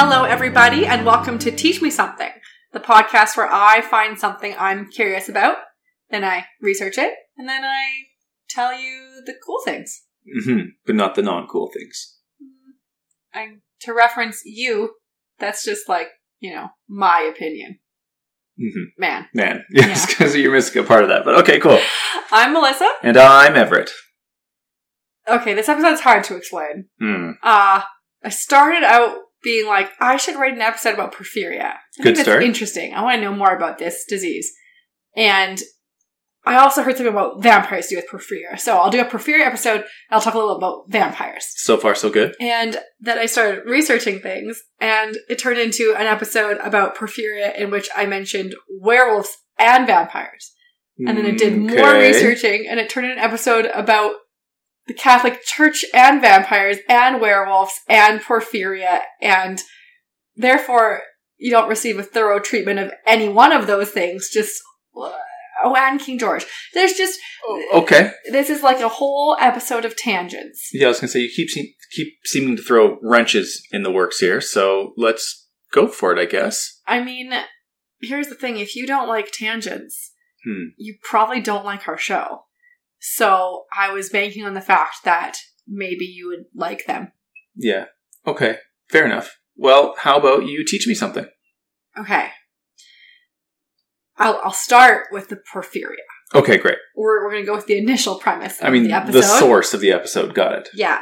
Hello, everybody, and welcome to Teach Me Something, the podcast where I find something I'm curious about, then I research it, and then I tell you the cool things. hmm But not the non cool things. I, to reference you, that's just like, you know, my opinion. hmm Man. Man, yes, because you're missing a part of that. But okay, cool. I'm Melissa. And I'm Everett. Okay, this episode's hard to explain. Hmm. Uh, I started out being like, I should write an episode about porphyria. I Good think that's start. interesting. I want to know more about this disease. And I also heard something about vampires to do with porphyria. So I'll do a porphyria episode and I'll talk a little about vampires. So far, so good. And then I started researching things and it turned into an episode about porphyria in which I mentioned werewolves and vampires. And then I did more Okay. researching and it turned into an episode about the Catholic Church and vampires and werewolves and porphyria and therefore you don't receive a thorough treatment of any one of those things, just oh and King George. There's just Oh, okay. this is like a whole episode of tangents. Yeah, I was gonna say you keep se- keep seeming to throw wrenches in the works here. So let's go for it, I guess. I mean, here's the thing, if you don't like tangents, Hmm. you probably don't like our show. So I was banking on the fact that maybe you would like them. Yeah. Okay. Fair enough. Well, how about you teach me something? Okay. I'll, I'll start with the porphyria. Okay, great. We're, we're going to go with the initial premise of I mean, the the source of the episode. Got it. Yeah.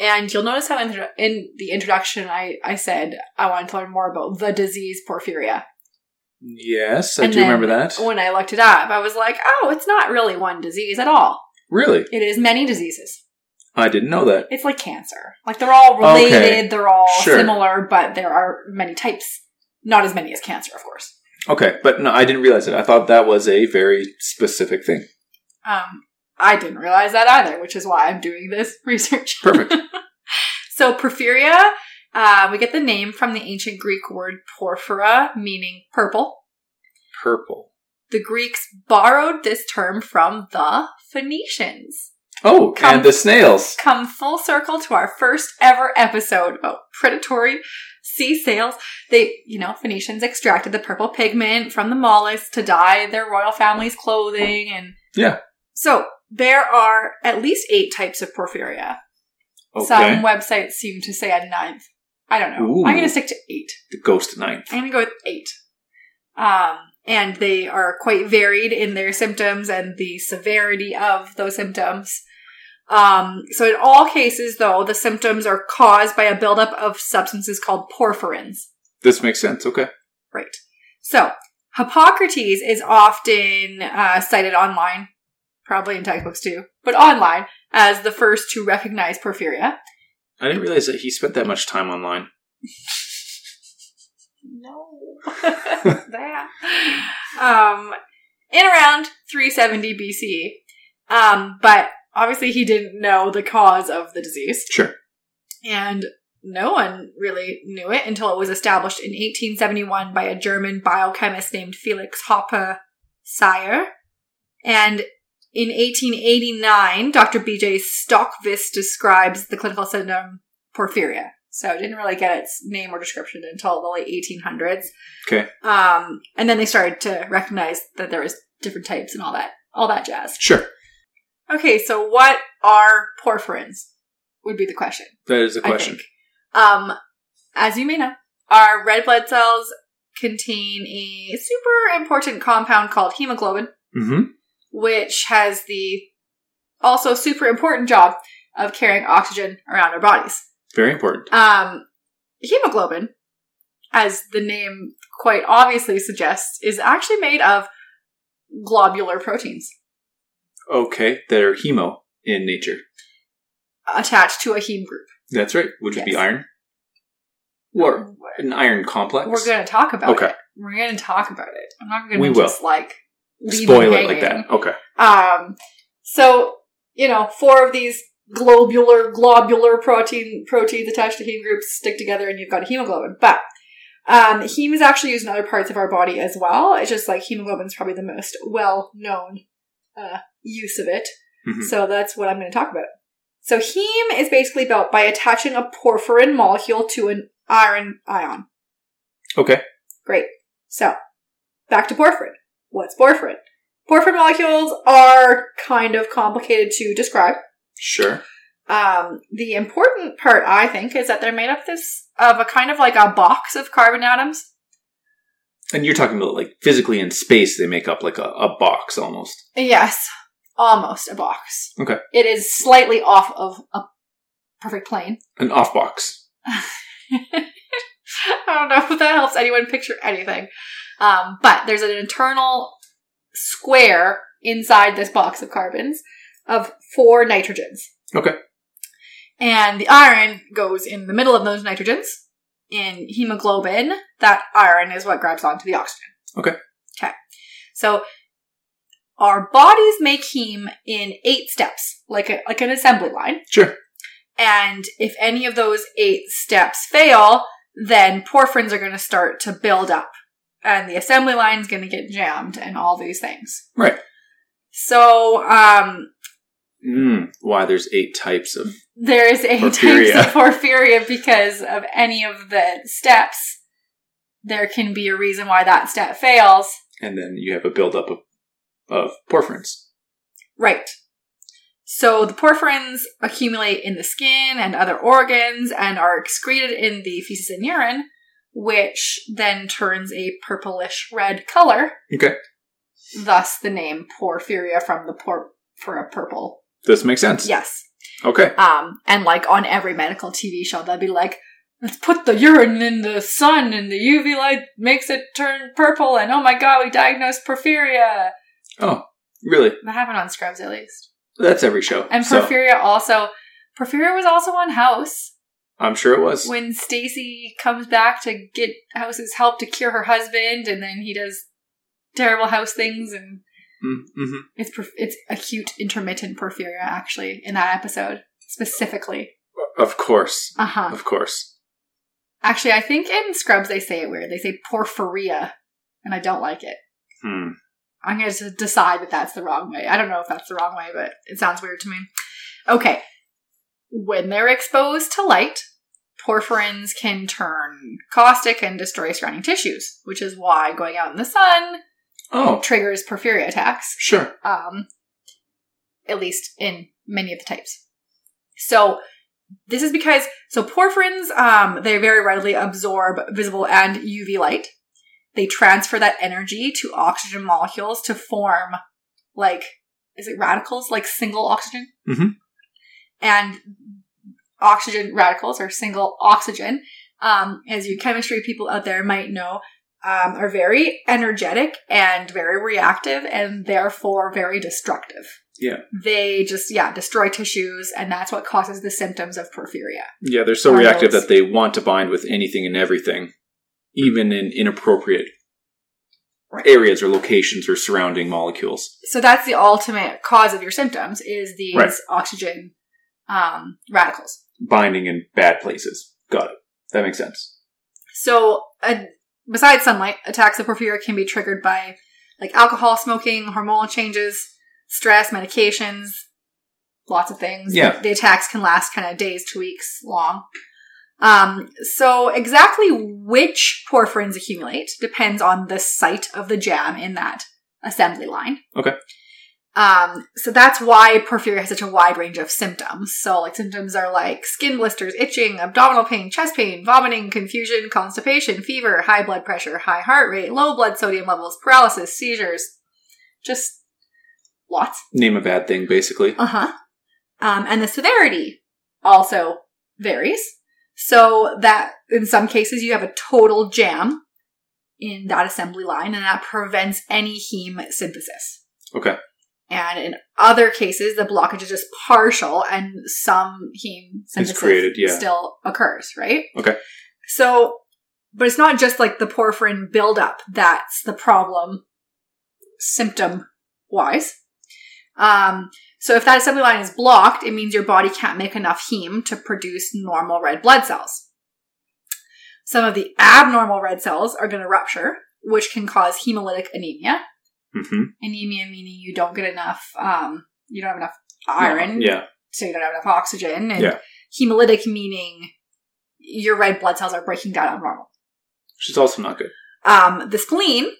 And you'll notice how in, the- in the introduction I, I said I wanted to learn more about the disease porphyria. Yes, I And do remember that. When I looked it up, I was like, oh, it's not really one disease at all. Really? It is many diseases. I didn't know that. It's like cancer. Like they're all related, Okay. they're all Sure. similar, but there are many types. Not as many as cancer, of course. Okay, but no, I didn't realize it. I thought that was a very specific thing. Um, I didn't realize that either, which is why I'm doing this research. Perfect. So porphyria, uh, we get the name from the ancient Greek word porphyra, meaning purple. Purple. The Greeks borrowed this term from the Phoenicians. Oh, Come- and the snails. Come full circle to our first ever episode about predatory sea sails. They, you know, Phoenicians extracted the purple pigment from the mollusks to dye their royal family's clothing and Yeah. So there are at least eight types of porphyria. Okay. Some websites seem to say a ninth. I don't know. Ooh. I'm going to stick to eight. the ghost ninth. I'm going to go with eight. Um, and they are quite varied in their symptoms and the severity of those symptoms. Um, so in all cases, though, the symptoms are caused by a buildup of substances called porphyrins. This makes sense. Okay. Right. So Hippocrates is often uh, cited online, probably in textbooks too, but online as the first to recognize porphyria. I didn't realize that he spent that much time online. No. that. Um, in around 370 BC. Um, but obviously he didn't know the cause of the disease. Sure. And no one really knew it until it was established in 1871 by a German biochemist named Felix Hoppe Sire. And in 1889, Dr. B.J. Stokvis describes the clinical syndrome porphyria. So it didn't really get its name or description until the late 1800s. Okay. Um, and then they started to recognize that there was different types and all that, all that jazz. Sure. Okay, so what are porphyrins? Would be the question. That is a I question. Um, as you may know, our red blood cells contain a super important compound called hemoglobin, Mm-hmm. which has the also super important job of carrying oxygen around our bodies. Very important. Um, hemoglobin, as the name quite obviously suggests, is actually made of globular proteins Okay, they're hemo in nature. attached to a heme group. That's right. Which would be Yes. iron. Or an iron complex. We're going to talk about Okay. it. We're going to talk about it. I'm not going We to will. just like leave Spoil it like hanging. that. Okay. Um, so you know, four of these globular, globular protein proteins attached to heme groups stick together and you've got a hemoglobin. But um, heme is actually used in other parts of our body as well. It's just like hemoglobin is probably the most well known uh, use of it. Mhm. So that's what I'm going to talk about. So heme is basically built by attaching a porphyrin molecule to an iron ion. Okay. Great. So back to porphyrin. What's porphyrin? Porphyrin molecules are kind of complicated to describe. Sure. Um, the important part, I think, is that they're made up this of a kind of like a box of carbon atoms. And you're talking about like physically in space, they make up like a, a box almost. Yes, almost a box. Okay. It is slightly off of a perfect plane. An off box. I don't know if that helps anyone picture anything. Um, but there's an internal square inside this box of carbons of four nitrogens. Okay. And the iron goes in the middle of those nitrogens. In hemoglobin, that iron is what grabs onto the oxygen. Okay. Okay. So our bodies make heme in eight steps, like a, like an assembly line. Sure. And if any of those eight steps fail, then porphyrins are going to start to build up. And the assembly line is going to get jammed and all these things. Right. So, um, Mm, why there's eight types of. there's eight Porphyria. types of porphyria because of any of the steps. There can be a reason why that step fails. And then you have a buildup of, of porphyrins. Right. So the porphyrins accumulate in the skin and other organs and are excreted in the feces and urine, which then turns a purplish red color. Okay. Thus the name porphyria from the por for a purple. This makes sense. Yes. Okay. Um, and like on every medical TV show, they'll be like, let's put the urine in the sun and the UV light makes it turn purple and oh my god, we diagnosed porphyria. Oh, really? That happened on Scrubs at least. That's every show. And So, porphyria also, porphyria was also on House I'm sure it was. when Stacy comes back to get House's help to cure her husband and then he does terrible house things and Mm-hmm. it's perf- it's acute intermittent porphyria actually in that episode specifically. Of course. Uh-huh. Of course. Actually, I think in Scrubs they say it weird. They say porphyria, and I don't like it. Hmm. I'm going to decide that that's the wrong way. I don't know if that's the wrong way, but it sounds weird to me. Okay. When they're exposed to light, porphyrins can turn caustic and destroy surrounding tissues, which is why going out in the sun Oh, triggers porphyria attacks sure. um, at least in many of the types. So this is because so porphyrins um, they very readily absorb visible and UV light. They transfer that energy to oxygen molecules to form like is it radicals like single oxygen mm-hmm. and oxygen radicals or single oxygen um, as you chemistry people out there might know um, are very energetic and very reactive and therefore very destructive. Yeah. They just, yeah, destroy tissues and that's what causes the symptoms of porphyria. Yeah, they're so Are reactive those- that they want to bind with anything and everything, even in inappropriate Right. areas or locations or surrounding molecules. So that's the ultimate cause of your symptoms is these Right. oxygen um, radicals. Binding in bad places. Got it. That makes sense. So, uh, besides sunlight, attacks of porphyria can be triggered by like alcohol, smoking, hormonal changes, stress, medications, lots of things. Yeah. The attacks can last kind of days to weeks long. Um, so exactly which porphyrins accumulate depends on the site of the jam in that assembly line. Okay. Um, so that's why porphyria has such a wide range of symptoms. So like symptoms are like skin blisters, itching, abdominal pain, chest pain, vomiting, confusion, constipation, fever, high blood pressure, high heart rate, low blood sodium levels, paralysis, seizures. Just lots. Name a bad thing, basically. Uh huh. Um, and the severity also varies. So that in some cases you have a total jam in that assembly line and that prevents any heme synthesis. Okay. And in other cases, the blockage is just partial and some heme synthesis created, yeah. still occurs, right? Okay. So, but it's not just like the porphyrin buildup that's the problem symptom wise. Um, so if that assembly line is blocked, it means your body can't make enough heme to produce normal red blood cells. Some of the abnormal red cells are going to rupture, which can cause hemolytic anemia. Hmm Anemia meaning you don't get enough, um, you don't have enough iron, Yeah. so you don't have enough oxygen. And Yeah. hemolytic meaning your red blood cells are breaking down abnormal. Which is also not good. Um, the spleen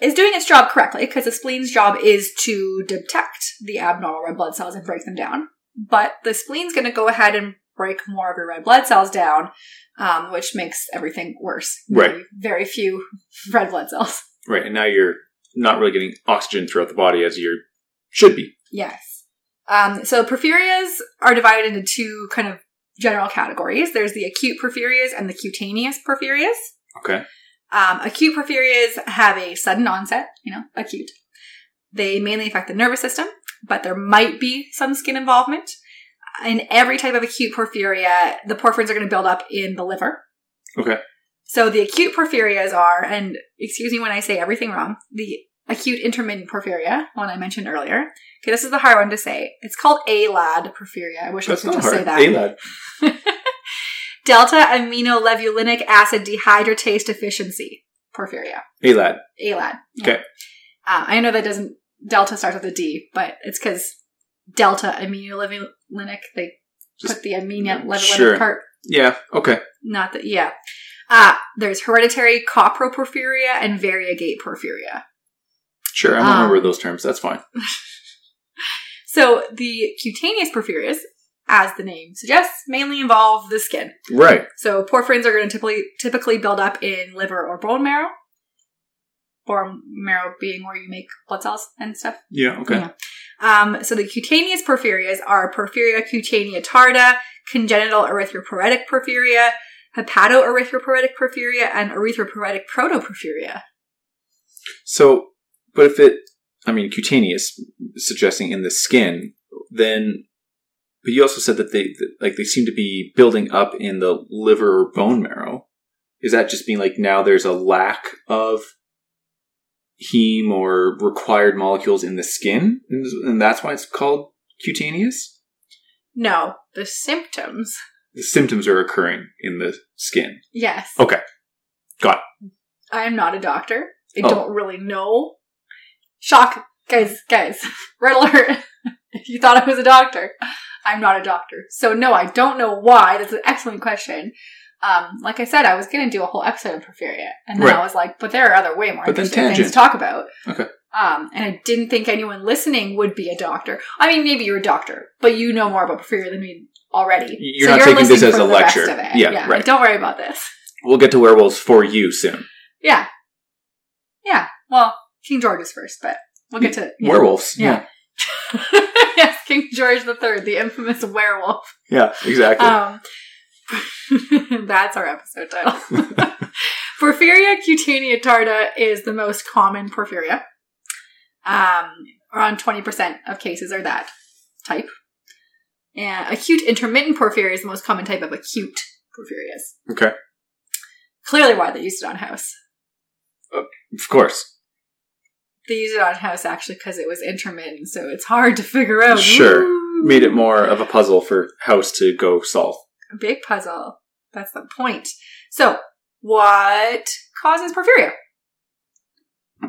is doing its job correctly because the spleen's job is to detect the abnormal red blood cells and break them down. But the spleen's going to go ahead and break more of your red blood cells down, um, which makes everything worse. Right. Very, very few red blood cells. Right. And now you're not really getting oxygen throughout the body as you should be. Yes. Um, so porphyrias are divided into two kind of general categories. There's the acute porphyrias and the cutaneous porphyrias. Okay. Um, acute porphyrias have a sudden onset, you know, acute. They mainly affect the nervous system, but there might be some skin involvement. In every type of acute porphyria, the porphyrins are going to build up in the liver. Okay. So the acute porphyrias are, and excuse me when I say everything wrong, the acute intermittent porphyria, one I mentioned earlier. Okay, this is the hard one to say. It's called ALAD porphyria. I wish That's I could just hard. say that. Hey, lad. Delta aminolevulinic acid dehydratase deficiency porphyria. Hey, lad. ALAD. Okay. Uh, I know that doesn't, delta starts with a D, but it's because delta aminolevulinic, they Just- put the aminolevulinic Sure. part, Yeah. Okay. not that, yeah. Uh, there's hereditary coproporphyria and variegate porphyria. Sure. I don't Um, remember those terms. That's fine. So the cutaneous porphyrias, as the name suggests, mainly involve the skin. Right. So porphyrins are going to typically typically build up in liver or bone marrow. Bone marrow being where you make blood cells and stuff. Yeah. Okay. Yeah. Um, so the cutaneous porphyrias are porphyria cutanea tarda, congenital erythropoietic porphyria, hepatoerythropoietic porphyria, and erythropoietic protoporphyria. So, but if it, I mean, cutaneous, suggesting in the skin, then, but you also said that they, that, like, they seem to be building up in the liver or bone marrow. Is that just being like now there's a lack of heme or required molecules in the skin, and, and that's why it's called cutaneous? No, the symptoms. The symptoms are occurring in the skin. Yes. Okay. Got it. I am not a doctor. I Oh. don't really know. Shock, guys, guys, red alert. if you thought I was a doctor, I'm not a doctor. So no, I don't know why. That's an excellent question. Um, like I said, I was going to do a whole episode on porphyria, and then Right. I was like, but there are other way more interesting things to talk about. Okay. Um, and I didn't think anyone listening would be a doctor. I mean, maybe you're a doctor, but you know more about porphyria than me already. You're not taking this as a lecture. Yeah, yeah. right. Don't worry about this. We'll get to werewolves for you soon. Yeah. Yeah. Well, King George is first, but we'll get to yeah. Werewolves. Yeah. yes, King George the Third, the infamous werewolf. Yeah, exactly. Um, that's our episode title. Porphyria cutanea tarda is the most common porphyria. Um, around 20% of cases are that type. And acute intermittent porphyria is the most common type of acute porphyrias. okay. Clearly why they used it on house. Of course. They used it on house actually because it was intermittent, so it's hard to figure out. Sure. Ooh. Made it more of a puzzle for House to go solve. a big puzzle. That's the point. So, what causes porphyria?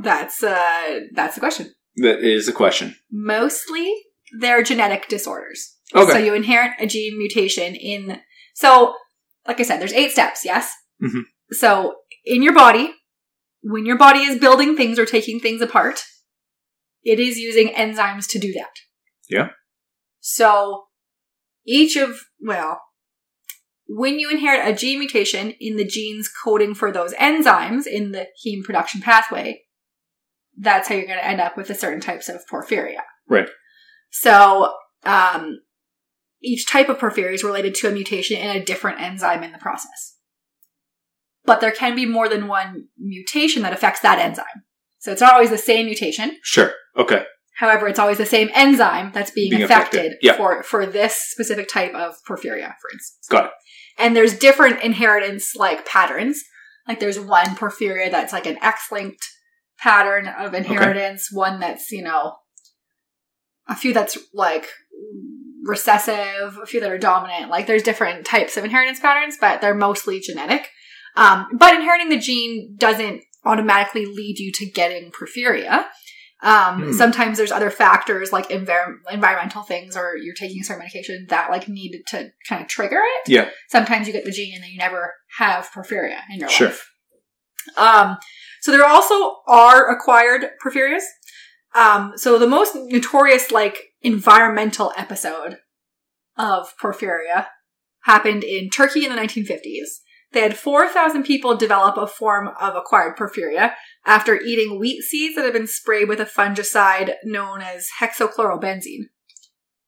That's uh that's the question. That is the question. Mostly they're genetic disorders. Okay. So you inherit a gene mutation in so like I said, there's eight steps, yes? Mhm. So in your body, when your body is building things or taking things apart, it is using enzymes to do that. Yeah. So each of well, when you inherit a gene mutation in the genes coding for those enzymes in the heme production pathway, that's how you're going to end up with a certain types of porphyria. Right. So, um, each type of porphyria is related to a mutation in a different enzyme in the process. But there can be more than one mutation that affects that enzyme. So it's not always the same mutation. Sure. Okay. However, it's always the same enzyme that's being, Being affected, affected. Yeah. for, for this specific type of porphyria, for instance. Got it. And there's different inheritance like patterns. Like there's one porphyria that's like an X-linked pattern of inheritance, one that's, you know, a few that's like recessive, a few that are dominant. Like there's different types of inheritance patterns, but they're mostly genetic. Um, but inheriting the gene doesn't automatically lead you to getting porphyria. Um, Hmm. Sometimes there's other factors like envir- environmental things, or you're taking a certain medication that like need to kind of trigger it. Yeah. Sometimes you get the gene and then you never have porphyria in your Sure. life. Um, so there also are acquired porphyrias. Um, so the most notorious like environmental episode of porphyria happened in Turkey in the 1950s. They had 4,000 people develop a form of acquired porphyria after eating wheat seeds that had been sprayed with a fungicide known as hexachlorobenzene,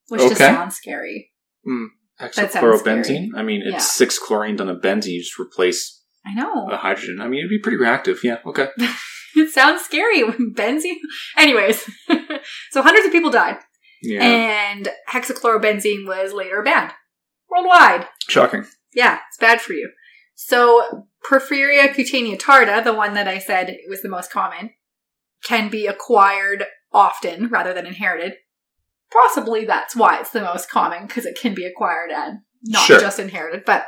which just Okay. sounds scary. Hmm. That sounds Hexachlorobenzene. I mean, it's Yeah. six chlorines on a benzene. You just replace I know. a hydrogen. I mean, it'd be pretty reactive. Yeah. Okay. it sounds scary benzene. Anyways, so hundreds of people died, Yeah. and hexachlorobenzene was later banned worldwide. Shocking. Yeah, it's bad for you. So Porphyria cutanea tarda, the one that I said was the most common, can be acquired often rather than inherited. Possibly that's why it's the most common because it can be acquired and not Sure. just inherited. But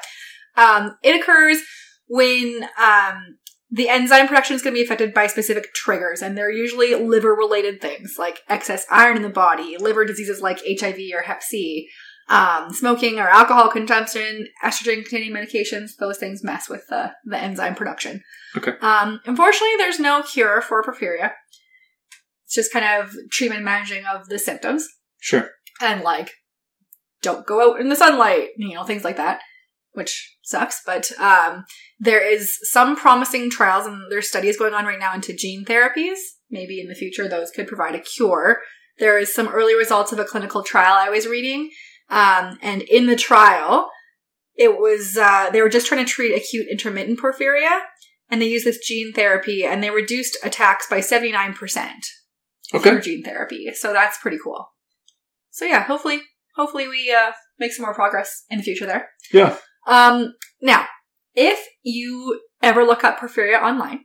um, it occurs when um, the enzyme production is going to be affected by specific triggers, and they're usually liver related things like excess iron in the body, liver diseases like HIV or Hep C, um, smoking or alcohol consumption, estrogen containing medications, those things mess with the, the enzyme production. Okay. Um, unfortunately, there's no cure for porphyria. It's just kind of treatment managing of the symptoms Sure. and like don't go out in the sunlight, you know, things like that, which sucks. But um, there is some promising trials and there's studies going on right now into gene therapies. Maybe in the future those could provide a cure. There is some early results of a clinical trial I was reading, um, and in the trial, it was uh, they were just trying to treat acute intermittent porphyria, and they used this gene therapy, and they reduced attacks by seventy nine percent for gene therapy. So that's pretty cool. So yeah, hopefully, hopefully we uh, make some more progress in the future there. Yeah. Um, now, if you ever look up porphyria online,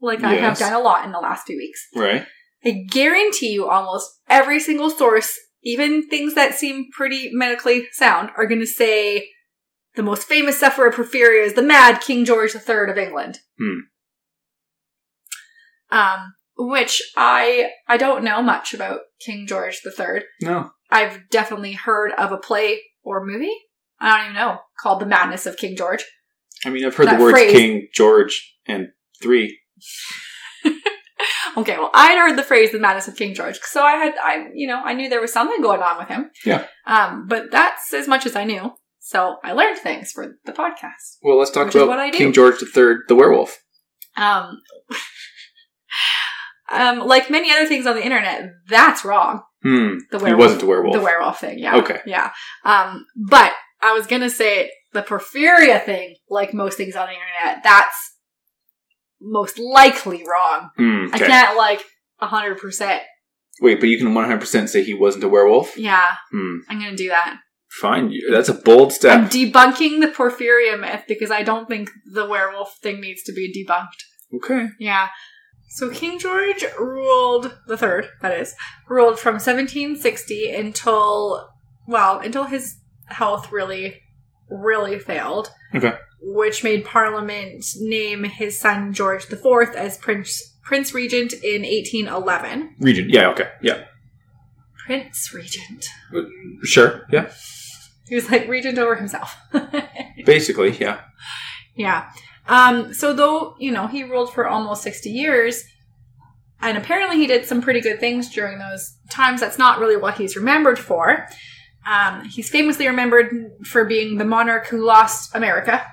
like I have done a lot in the last few weeks, Right. I guarantee you almost every single source, even things that seem pretty medically sound, are going to say the most famous sufferer of porphyria is the mad King George III of England. Hmm. Um, which I I don't know much about King George III. No. I've definitely heard of a play or movie. I don't even know called The Madness of King George. I mean, I've heard That the words phrase- King George and three. Okay, well, I'd heard the phrase "the madness of King George," so I had, I, you know, I knew there was something going on with him. Yeah. Um, but that's as much as I knew. So I learned things for the podcast. Well, let's talk about what I do. King George III, the werewolf. Um, um, like many other things on the internet, that's wrong. Hmm. The He werewolf, wasn't a werewolf. the werewolf thing. Yeah. Okay. Yeah. Um, but I was gonna say the porphyria thing, like most things on the internet, that's most likely wrong. Hmm. I can't like hundred percent. Wait, but you can 100% say he wasn't a werewolf? Yeah, Hmm. I'm gonna do that. Fine. That's a bold step. I'm debunking the porphyria myth because I don't think the werewolf thing needs to be debunked. okay. Yeah. So King George ruled the third, that is, ruled from 1760 until well, until his health really, really failed. Okay. Which made Parliament name his son George IV as Prince Prince Regent in 1811. Regent. Yeah, okay. Yeah. Prince Regent. Sure. Yeah. He was like regent over himself. Basically, yeah. Yeah. Um, so though, you know, he ruled for almost 60 years, and apparently he did some pretty good things during those times, that's not really what he's remembered for. Um, he's famously remembered for being the monarch who lost America,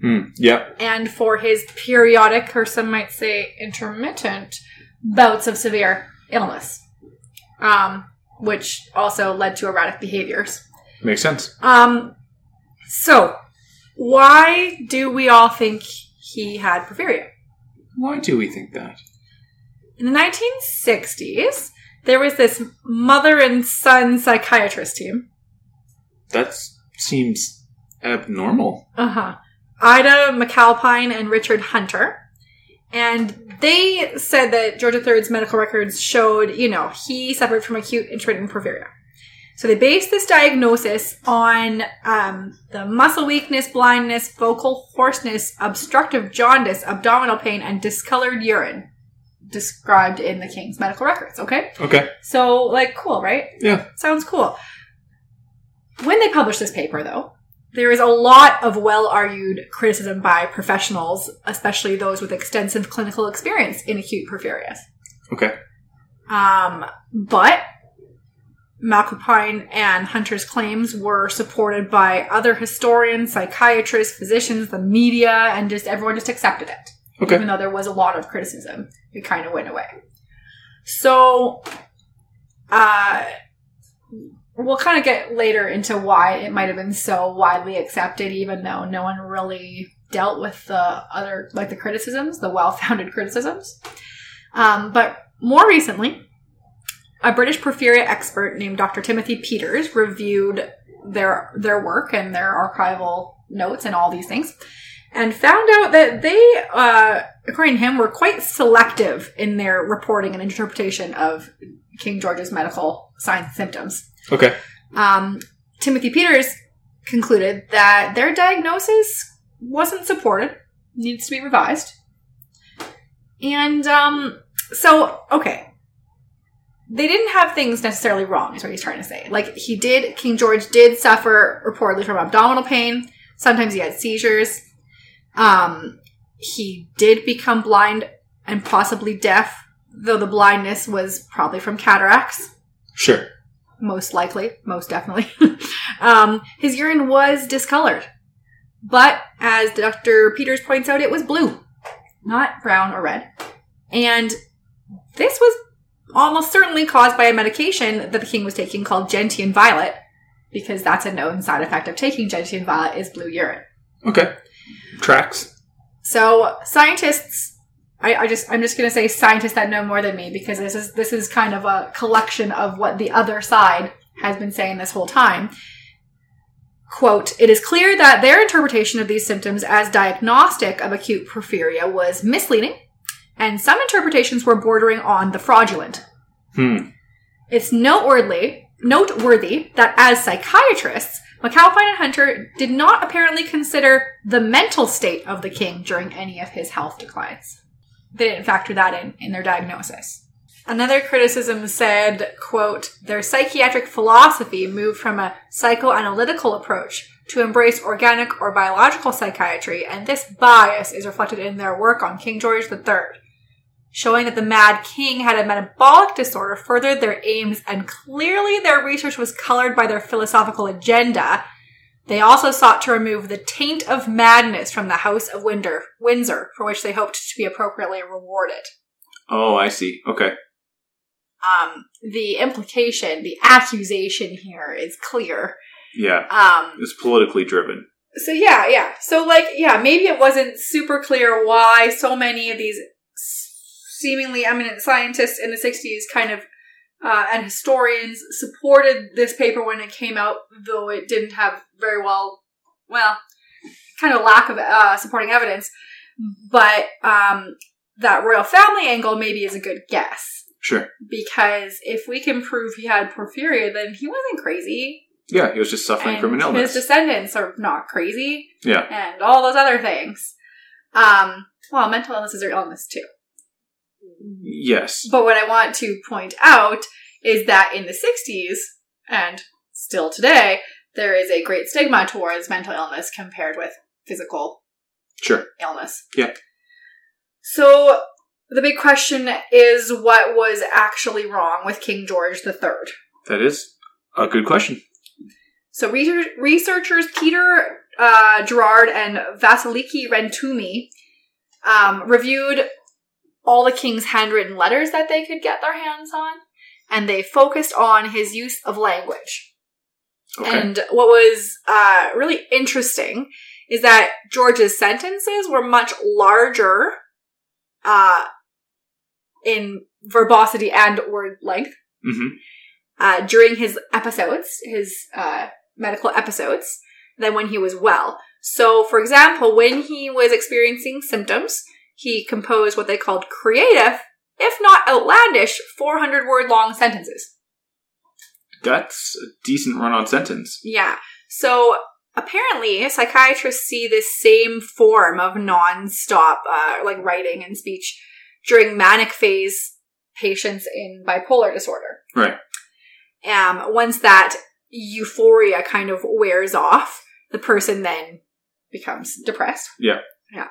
Hmm. Yeah. and for his periodic, or some might say intermittent, bouts of severe illness, um, which also led to erratic behaviors. Makes sense. Um, so, why do we all think he had porphyria? Why do we think that? In the 1960s, there was this mother and son psychiatrist team. That seems abnormal. Uh huh. Ida McAlpine and Richard Hunter. And they said that George III's medical records showed, you know, he suffered from acute intermittent porphyria. So they based this diagnosis on um, the muscle weakness, blindness, vocal hoarseness, obstructive jaundice, abdominal pain, and discolored urine described in the king's medical records. Okay? Okay. So, like, cool, right? Yeah. Sounds cool. When they published this paper, though, there is a lot of well argued criticism by professionals, especially those with extensive clinical experience in acute porphyrias. Okay. Um, but McAlpine and Hunter's claims were supported by other historians, psychiatrists, physicians, the media, and just everyone just accepted it. Okay. Even though there was a lot of criticism, it kind of went away. So, uh, we'll kind of get later into why it might have been so widely accepted, even though no one really dealt with the other, like the criticisms, the well founded criticisms. Um, but more recently, a British porphyria expert named Dr. Timothy Peters reviewed their their work and their archival notes and all these things, and found out that they, uh, according to him, were quite selective in their reporting and interpretation of King George's medical signs and symptoms. Okay. Um, Timothy Peters concluded that their diagnosis wasn't supported, needs to be revised. And um, so, okay. They didn't have things necessarily wrong, is what he's trying to say. Like, he did, King George did suffer reportedly from abdominal pain. Sometimes he had seizures. Um, he did become blind and possibly deaf, though the blindness was probably from cataracts Sure. most likely, most definitely. um, his urine was discolored. But as Dr. Peters points out, it was blue, not brown or red. And this was almost certainly caused by a medication that the king was taking called gentian violet, because that's a known side effect of taking gentian violet is blue urine. Okay. Tracks. So scientists, I, I just I'm just gonna say scientists that know more than me because this is this is kind of a collection of what the other side has been saying this whole time. Quote, it is clear that their interpretation of these symptoms as diagnostic of acute porphyria was misleading, and some interpretations were bordering on the fraudulent. Hmm. It's noteworthy, noteworthy that as psychiatrists, McAlpine and Hunter did not apparently consider the mental state of the king during any of his health declines. They didn't factor that in in their diagnosis. Another criticism said, quote, their psychiatric philosophy moved from a psychoanalytical approach to embrace organic or biological psychiatry, and this bias is reflected in their work on King George III. Showing that the Mad King had a metabolic disorder furthered their aims, and clearly their research was colored by their philosophical agenda. They also sought to remove the taint of madness from the House of Windsor, Windsor, for which they hoped to be appropriately rewarded. Oh, I see. Okay. Um, the implication, the accusation here is clear. Yeah. Um, It's politically driven. so yeah, yeah. So like, yeah, maybe it wasn't super clear why so many of these seemingly eminent scientists in the 60s kind of uh, and historians supported this paper when it came out, though it didn't have very well, well, kind of lack of uh, supporting evidence. But um, that royal family angle maybe is a good guess Sure. because if we can prove he had porphyria, then he wasn't crazy, Yeah, he was just suffering from an illness. his descendants are not crazy, yeah. and all those other things. Um, well, mental illnesses are illness too. Yes. But what I want to point out is that in the 60s, and still today, there is a great stigma towards mental illness compared with physical Sure. illness. Yeah. So the big question is what was actually wrong with King George III? That is a good question. So research- researchers Peter uh, Garrard and Vasiliki Rentoumi um, reviewed all the king's handwritten letters that they could get their hands on, and they focused on his use of language. Okay. And what was uh, really interesting is that George's sentences were much larger uh, in verbosity and word length hmm uh, during his episodes, his uh, medical episodes, than when he was well. So, for example, when he was experiencing symptoms, he composed what they called creative, if not outlandish, 400 word long sentences. That's a decent run on sentence. Yeah. So apparently, psychiatrists see this same form of non-stop, uh, like writing and speech during manic phase patients in bipolar disorder. Right. Um, once that euphoria kind of wears off, the person then becomes depressed. Yeah. Yeah.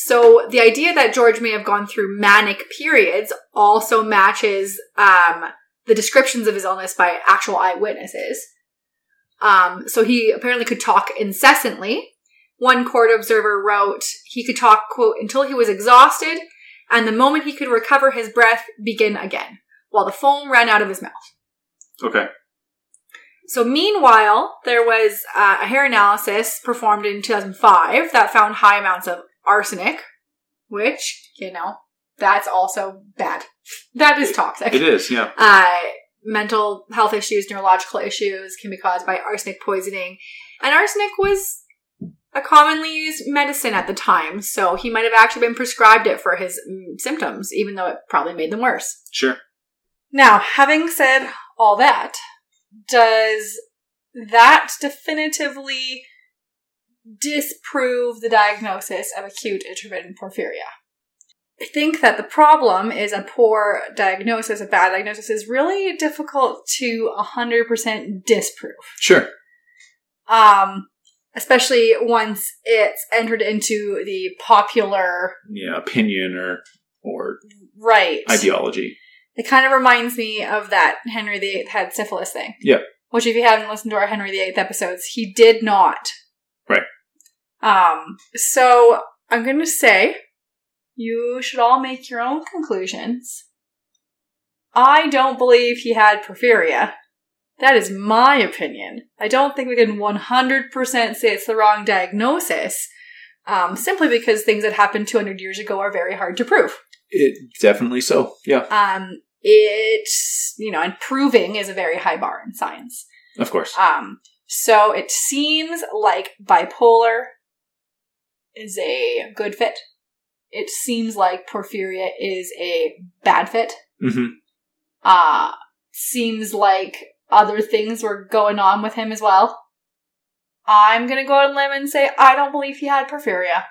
So the idea that George may have gone through manic periods also matches um, the descriptions of his illness by actual eyewitnesses. Um, so he apparently could talk incessantly. One court observer wrote he could talk, quote, until he was exhausted, and the moment he could recover his breath, begin again, while the foam ran out of his mouth. Okay. So meanwhile, there was uh, a hair analysis performed in 2005 that found high amounts of arsenic, which, you know, that's also bad. That is toxic. It is, yeah. Uh, mental health issues, neurological issues can be caused by arsenic poisoning. And arsenic was a commonly used medicine at the time, so he might have actually been prescribed it for his mm, symptoms, even though it probably made them worse. Sure. Now, having said all that, does that definitively disprove the diagnosis of acute intermittent porphyria? I think that the problem is a poor diagnosis, a bad diagnosis is really difficult to 100% disprove. Sure. Um, especially once it's entered into the popular Yeah, opinion or or right ideology. It kind of reminds me of that Henry VIII had syphilis thing. Yep. Which, if you haven't listened to our Henry VIII episodes, he did not. Right. Um. So I'm going to say you should all make your own conclusions. I don't believe he had porphyria. That is my opinion. I don't think we can 100% say it's the wrong diagnosis, um, simply because things that happened 200 years ago are very hard to prove. It definitely so. Yeah, Um, it's, you know, and proving is a very high bar in science. of course. Um, so it seems like bipolar is a good fit. It seems like porphyria is a bad fit. hmm Uh, seems like other things were going on with him as well. I'm gonna go on limb and say I don't believe he had porphyria.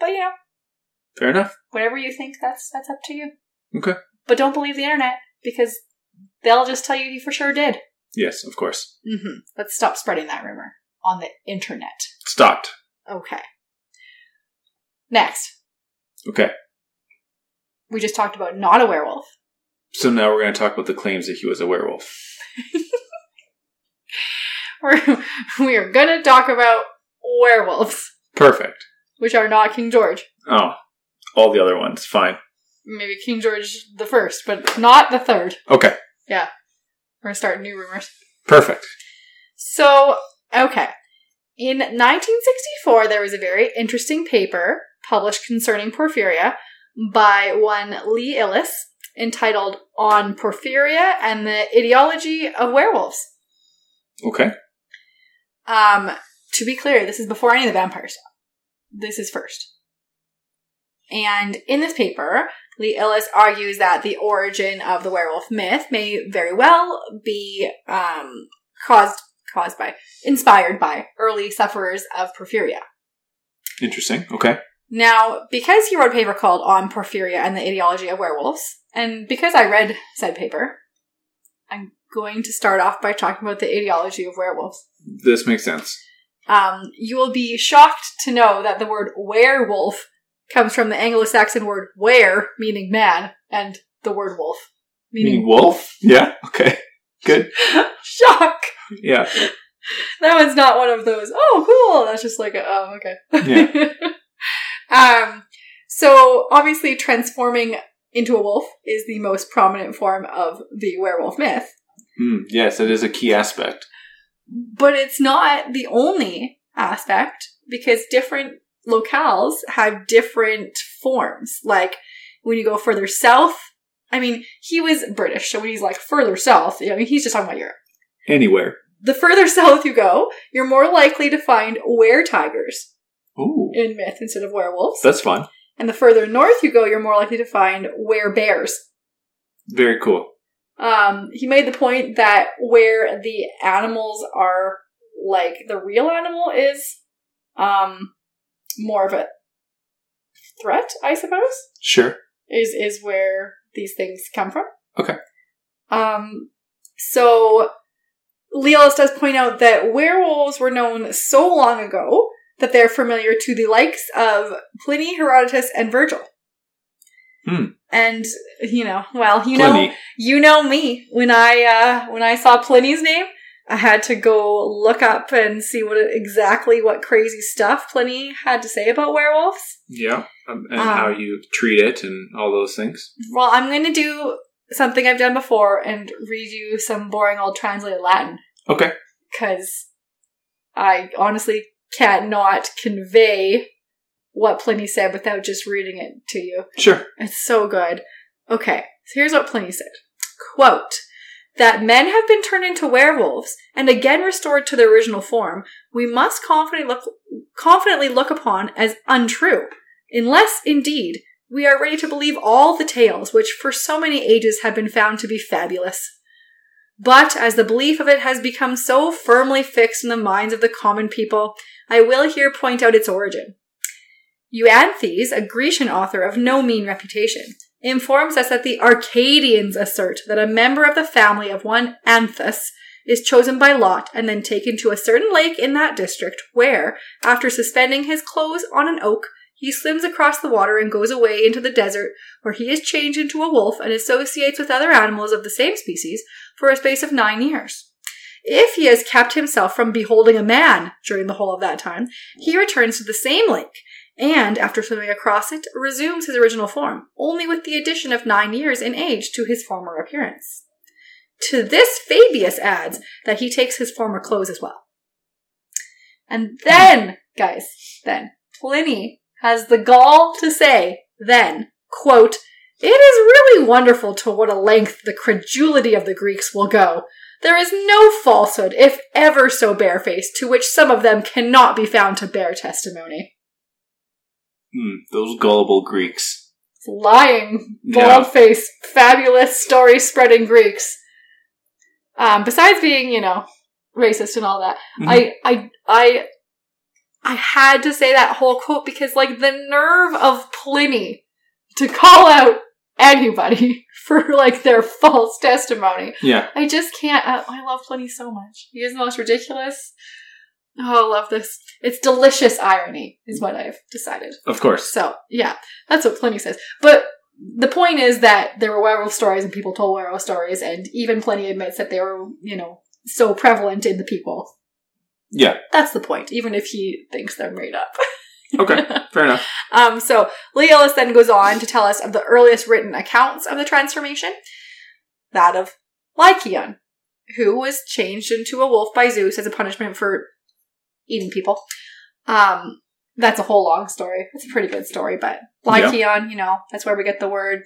But you know, Fair enough. whatever you think, that's that's up to you. Okay. But don't believe the internet because they'll just tell you he for sure did. Yes, of course. Mm-hmm. Let's stop spreading that rumor on the internet. Stopped. Okay. Next, Okay. we just talked about not a werewolf. So now we're going to talk about the claims that he was a werewolf. We're we are gonna talk about werewolves, Perfect. which are not King George. Oh, all the other ones. Fine. Maybe King George the first, but not the third. Okay. Yeah. We're gonna start new rumors. Perfect. So, okay. In 1964, there was a very interesting paper published concerning porphyria by one Lee Illis entitled On Porphyria and the Ideology of Werewolves. Okay. Um, to be clear, this is before any of the vampire stuff. This is first. And in this paper, Lee Illis argues that the origin of the werewolf myth may very well be um, caused caused by inspired by early sufferers of porphyria. Interesting. Okay. Now, because he wrote a paper called On Porphyria and the Ideology of Werewolves, and because I read said paper, I'm going to start off by talking about the ideology of werewolves. This makes sense. Um, you will be shocked to know that the word werewolf comes from the Anglo-Saxon word were, meaning man, and the word wolf, meaning, Meaning wolf? Yeah. Okay. Good. Shock! Yeah. That one's not one of those, oh, cool! That's just like, a, oh, okay. Yeah. um, so obviously transforming into a wolf is the most prominent form of the werewolf myth. Mm, yes, it is a key aspect. But it's not the only aspect because different locales have different forms. Like when you go further south, I mean, he was British, so when he's like further south, I mean, he's just talking about Europe. Anywhere. The further south you go, you're more likely to find were tigers Ooh. in myth instead of werewolves. That's fun. And the further north you go, you're more likely to find were bears. Very cool. Um, he made the point that where the animals are like the real animal is um more of a threat, I suppose, Sure. is is where these things come from. Okay. Um so Lee Illis does point out that werewolves were known so long ago that they're familiar to the likes of Pliny, Herodotus, and Virgil. Hmm. And you know, well, you know, you know me. When I uh when I saw Pliny's name, I had to go look up and see what exactly what crazy stuff Pliny had to say about werewolves. Yeah. Um, and Um, how you treat it and all those things. Well, I'm going to do something I've done before and read you some boring old translated Latin Okay. because I honestly can't not convey what Pliny said without just reading it to you. Sure. It's so good. Okay, so here's what Pliny said. Quote, that men have been turned into werewolves and again restored to their original form, we must confidently look, confidently look upon as untrue, unless, indeed, we are ready to believe all the tales which for so many ages have been found to be fabulous. But as the belief of it has become so firmly fixed in the minds of the common people, I will here point out its origin. Euanthes, a Grecian author of no mean reputation, informs us that the Arcadians assert that a member of the family of one Anthus is chosen by lot and then taken to a certain lake in that district where, after suspending his clothes on an oak, he swims across the water and goes away into the desert where he is changed into a wolf and associates with other animals of the same species for a space of nine years. If he has kept himself from beholding a man during the whole of that time, he returns to the same lake and, after swimming across it, resumes his original form, only with the addition of nine years in age to his former appearance. To this, Fabius adds that he takes his former clothes as well. And then, guys, then, Pliny has the gall to say, then, quote, it is really wonderful to what a length the credulity of the Greeks will go. There is no falsehood, if ever so barefaced, to which some of them cannot be found to bear testimony. Hmm, those gullible Greeks. lying, Yeah. bald faced, fabulous story spreading Greeks. Um, besides being, you know, racist and all that, Mhm. I, I, I, I had to say that whole quote because, like, the nerve of Pliny to call out anybody for like their false testimony. Yeah. I just can't. I, I love Pliny so much. He is the most ridiculous. Oh, I love this. It's delicious irony, is what I've decided. Of course. So, yeah, that's what Pliny says. But the point is that there were werewolf stories and people told werewolf stories, and even Pliny admits that they were, you know, so prevalent in the people. Yeah. That's the point, even if he thinks they're made up. Okay. Fair enough. Um, so Lee Illis then goes on to tell us of the earliest written accounts of the transformation, that of Lycaon, who was changed into a wolf by Zeus as a punishment for eating people. Um, that's a whole long story. It's a pretty good story, but Lycaon, you know, that's where we get the word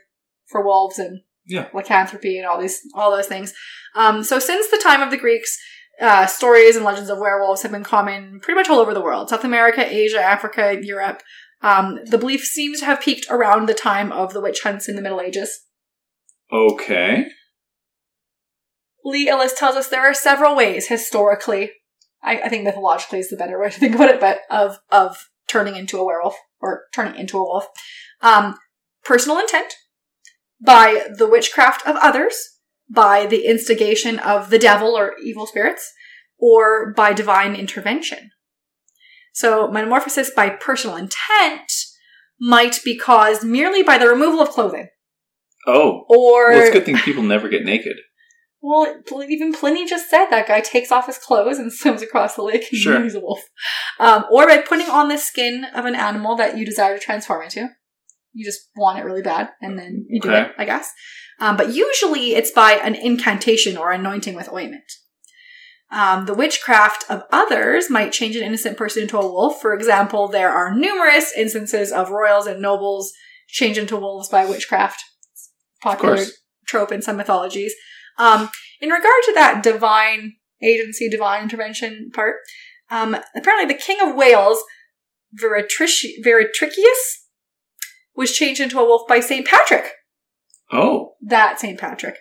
for wolves and Yeah. lycanthropy and all these all those things. Um, so since the time of the Greeks, uh, stories and legends of werewolves have been common pretty much all over the world. South America, Asia, Africa, Europe. Um, the belief seems to have peaked around the time of the witch hunts in the Middle Ages. Okay. Lee Illis tells us there are several ways historically. I, I think mythologically is the better way to think about it, but of of turning into a werewolf or turning into a wolf. Um, personal intent, by the witchcraft of others, by the instigation of the devil or evil spirits, or by divine intervention. So metamorphosis by personal intent might be caused merely by the removal of clothing, Oh. or Well, it's a good thing people never get naked. Well, even Pliny just said that guy takes off his clothes and swims across the lake. and Sure. He's a wolf. Um, or by putting on the skin of an animal that you desire to transform into. You just want it really bad, and then you do Okay. it, I guess. Um, but usually it's by an incantation or anointing with ointment. Um, the witchcraft of others might change an innocent person into a wolf. For example, there are numerous instances of royals and nobles change into wolves by witchcraft. Popular trope in some mythologies. Um, in regard to that divine agency, divine intervention part, um, apparently the King of Wales, Veritrici- Veritricius, was changed into a wolf by St. Patrick. Oh, That St. Patrick.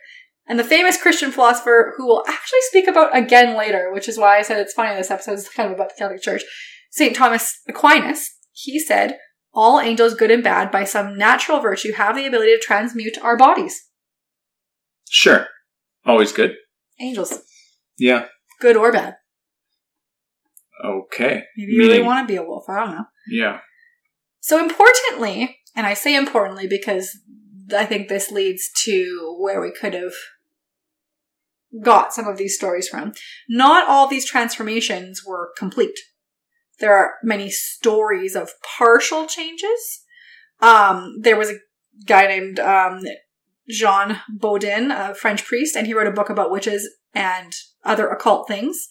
And the famous Christian philosopher who we'll actually speak about again later, which is why I said it's funny this episode is kind of about the Catholic Church, St. Thomas Aquinas, he said, All angels, good and bad, by some natural virtue, have the ability to transmute our bodies. sure. Always good. Angels, Yeah. good or bad. Okay. Maybe you really want to be a wolf. I don't know. Yeah. So importantly, and I say importantly because I think this leads to where we could have got some of these stories from. Not all these transformations were complete. There are many stories of partial changes. Um, there was a guy named um, Jean Bodin, a French priest, and he wrote a book about witches and other occult things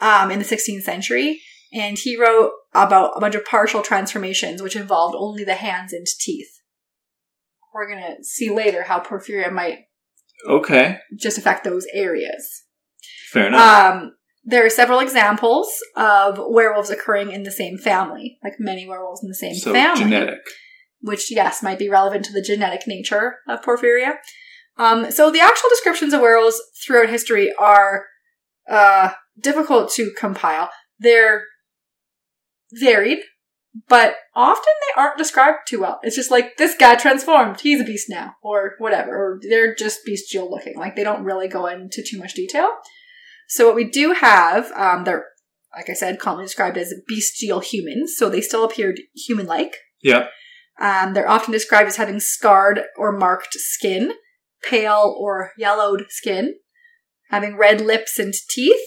um, in the 16th century. And he wrote about a bunch of partial transformations, which involved only the hands and teeth. We're going to see later how porphyria might Okay. just affect those areas. Fair enough. Um, there are several examples of werewolves occurring in the same family, like many werewolves in the same so family genetic. which yes might be relevant to the genetic nature of porphyria. Um, so the actual descriptions of werewolves throughout history are uh, difficult to compile. They're varied, but often they aren't described too well. It's just like this guy transformed; he's a beast now, or whatever. Or they're just bestial looking. Like they don't really go into too much detail. So what we do have, um, they're like I said, commonly described as bestial humans. So they still appeared human-like. Yeah. Um, they're often described as having scarred or marked skin, pale or yellowed skin, having red lips and teeth,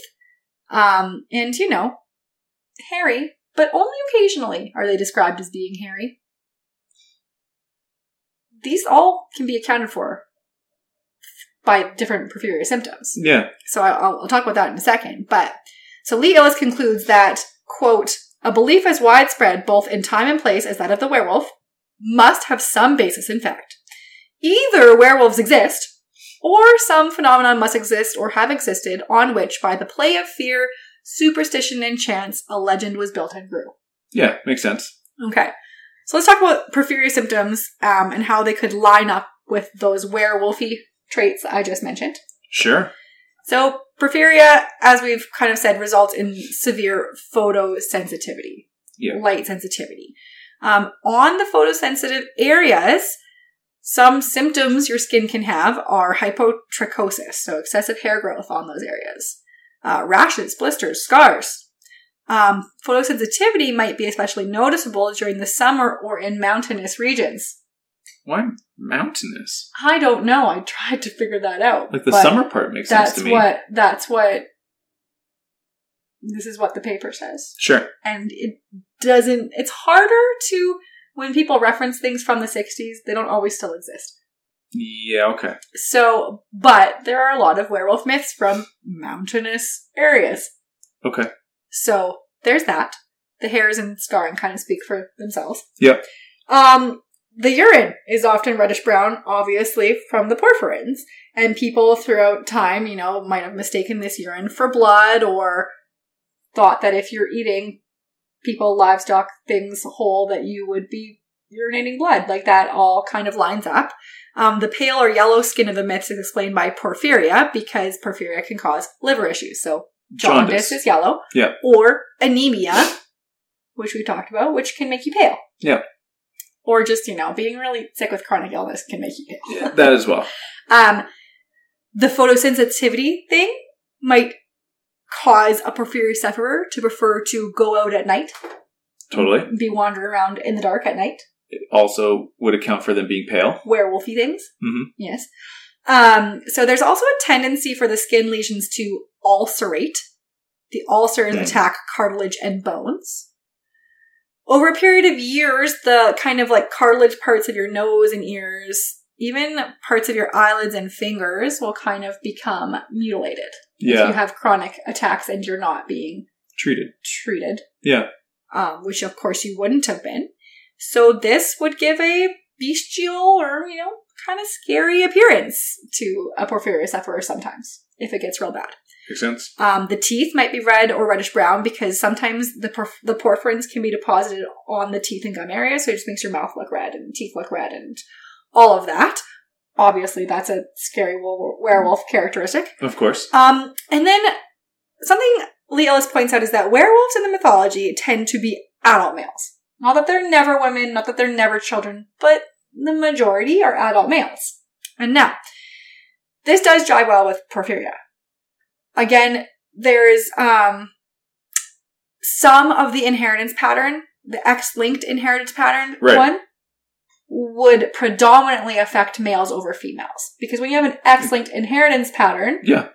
um, and, you know, hairy, but only occasionally are they described as being hairy. These all can be accounted for by different porphyria symptoms. Yeah. So I'll, I'll talk about that in a second. But so Lee Illis concludes that quote a belief as widespread both in time and place as that of the werewolf must have some basis in fact. Either werewolves exist, or some phenomenon must exist or have existed on which, by the play of fear, superstition, and chance, a legend was built and grew. Yeah. Makes sense. Okay. So let's talk about porphyria symptoms um, and how they could line up with those werewolfy traits I just mentioned. Sure. So, porphyria, as we've kind of said, results in severe photosensitivity, Yeah. light sensitivity. Um, on the photosensitive areas, some symptoms your skin can have are hypotrichosis, so excessive hair growth on those areas, uh, rashes, blisters, scars. Um, photosensitivity might be especially noticeable during the summer or in mountainous regions. Why mountainous? I don't know. I tried to figure that out. Like the summer part makes sense to me. what that's what this is what the paper says Sure. and it doesn't it's harder to when people reference things from the 60s they don't always still exist Yeah. Okay. so but there are a lot of werewolf myths from mountainous areas Okay. so there's that the hairs and scarring kind of speak for themselves Yep. um the urine is often reddish brown, obviously from the porphyrins. And people throughout time, you know, might have mistaken this urine for blood or thought that if you're eating people, livestock, things whole, that you would be urinating blood. Like that all kind of lines up. Um, the pale or yellow skin of the myths is explained by porphyria because porphyria can cause liver issues. So jaundice Jaundice. is yellow. Yeah. Or anemia, which we talked about, which can make you pale. Yeah. Or just, you know, being really sick with chronic illness can make you pale. Yeah, that as well. Um, the photosensitivity thing might cause a porphyria sufferer to prefer to go out at night, Totally. be wandering around in the dark at night, It also would account for them being pale. werewolfy things. Mhm. Yes. Um, so there's also a tendency for the skin lesions to ulcerate. The ulcers Mm. attack cartilage and bones. Over a period of years, the kind of like cartilage parts of your nose and ears, even parts of your eyelids and fingers will kind of become mutilated. Yeah. If you have chronic attacks and you're not being Treated. treated Yeah. um, which of course you wouldn't have been. So this would give a bestial or, you know, kind of scary appearance to a porphyria sufferer sometimes, if it gets real bad. Makes sense. Um, the teeth might be red or reddish brown because sometimes the perf- the porphyrins can be deposited on the teeth and gum area, so it just makes your mouth look red and teeth look red and all of that. Obviously, that's a scary wo- werewolf characteristic. Of course. Um, and then something Lee Illis points out is that werewolves in the mythology tend to be adult males. Not that they're never women, not that they're never children, but the majority are adult males. And now, this does jive well with porphyria. Again, there's um, some of the inheritance pattern, the X-linked inheritance pattern Right. one, would predominantly affect males over females. Because when you have an X-linked inheritance pattern, Yeah.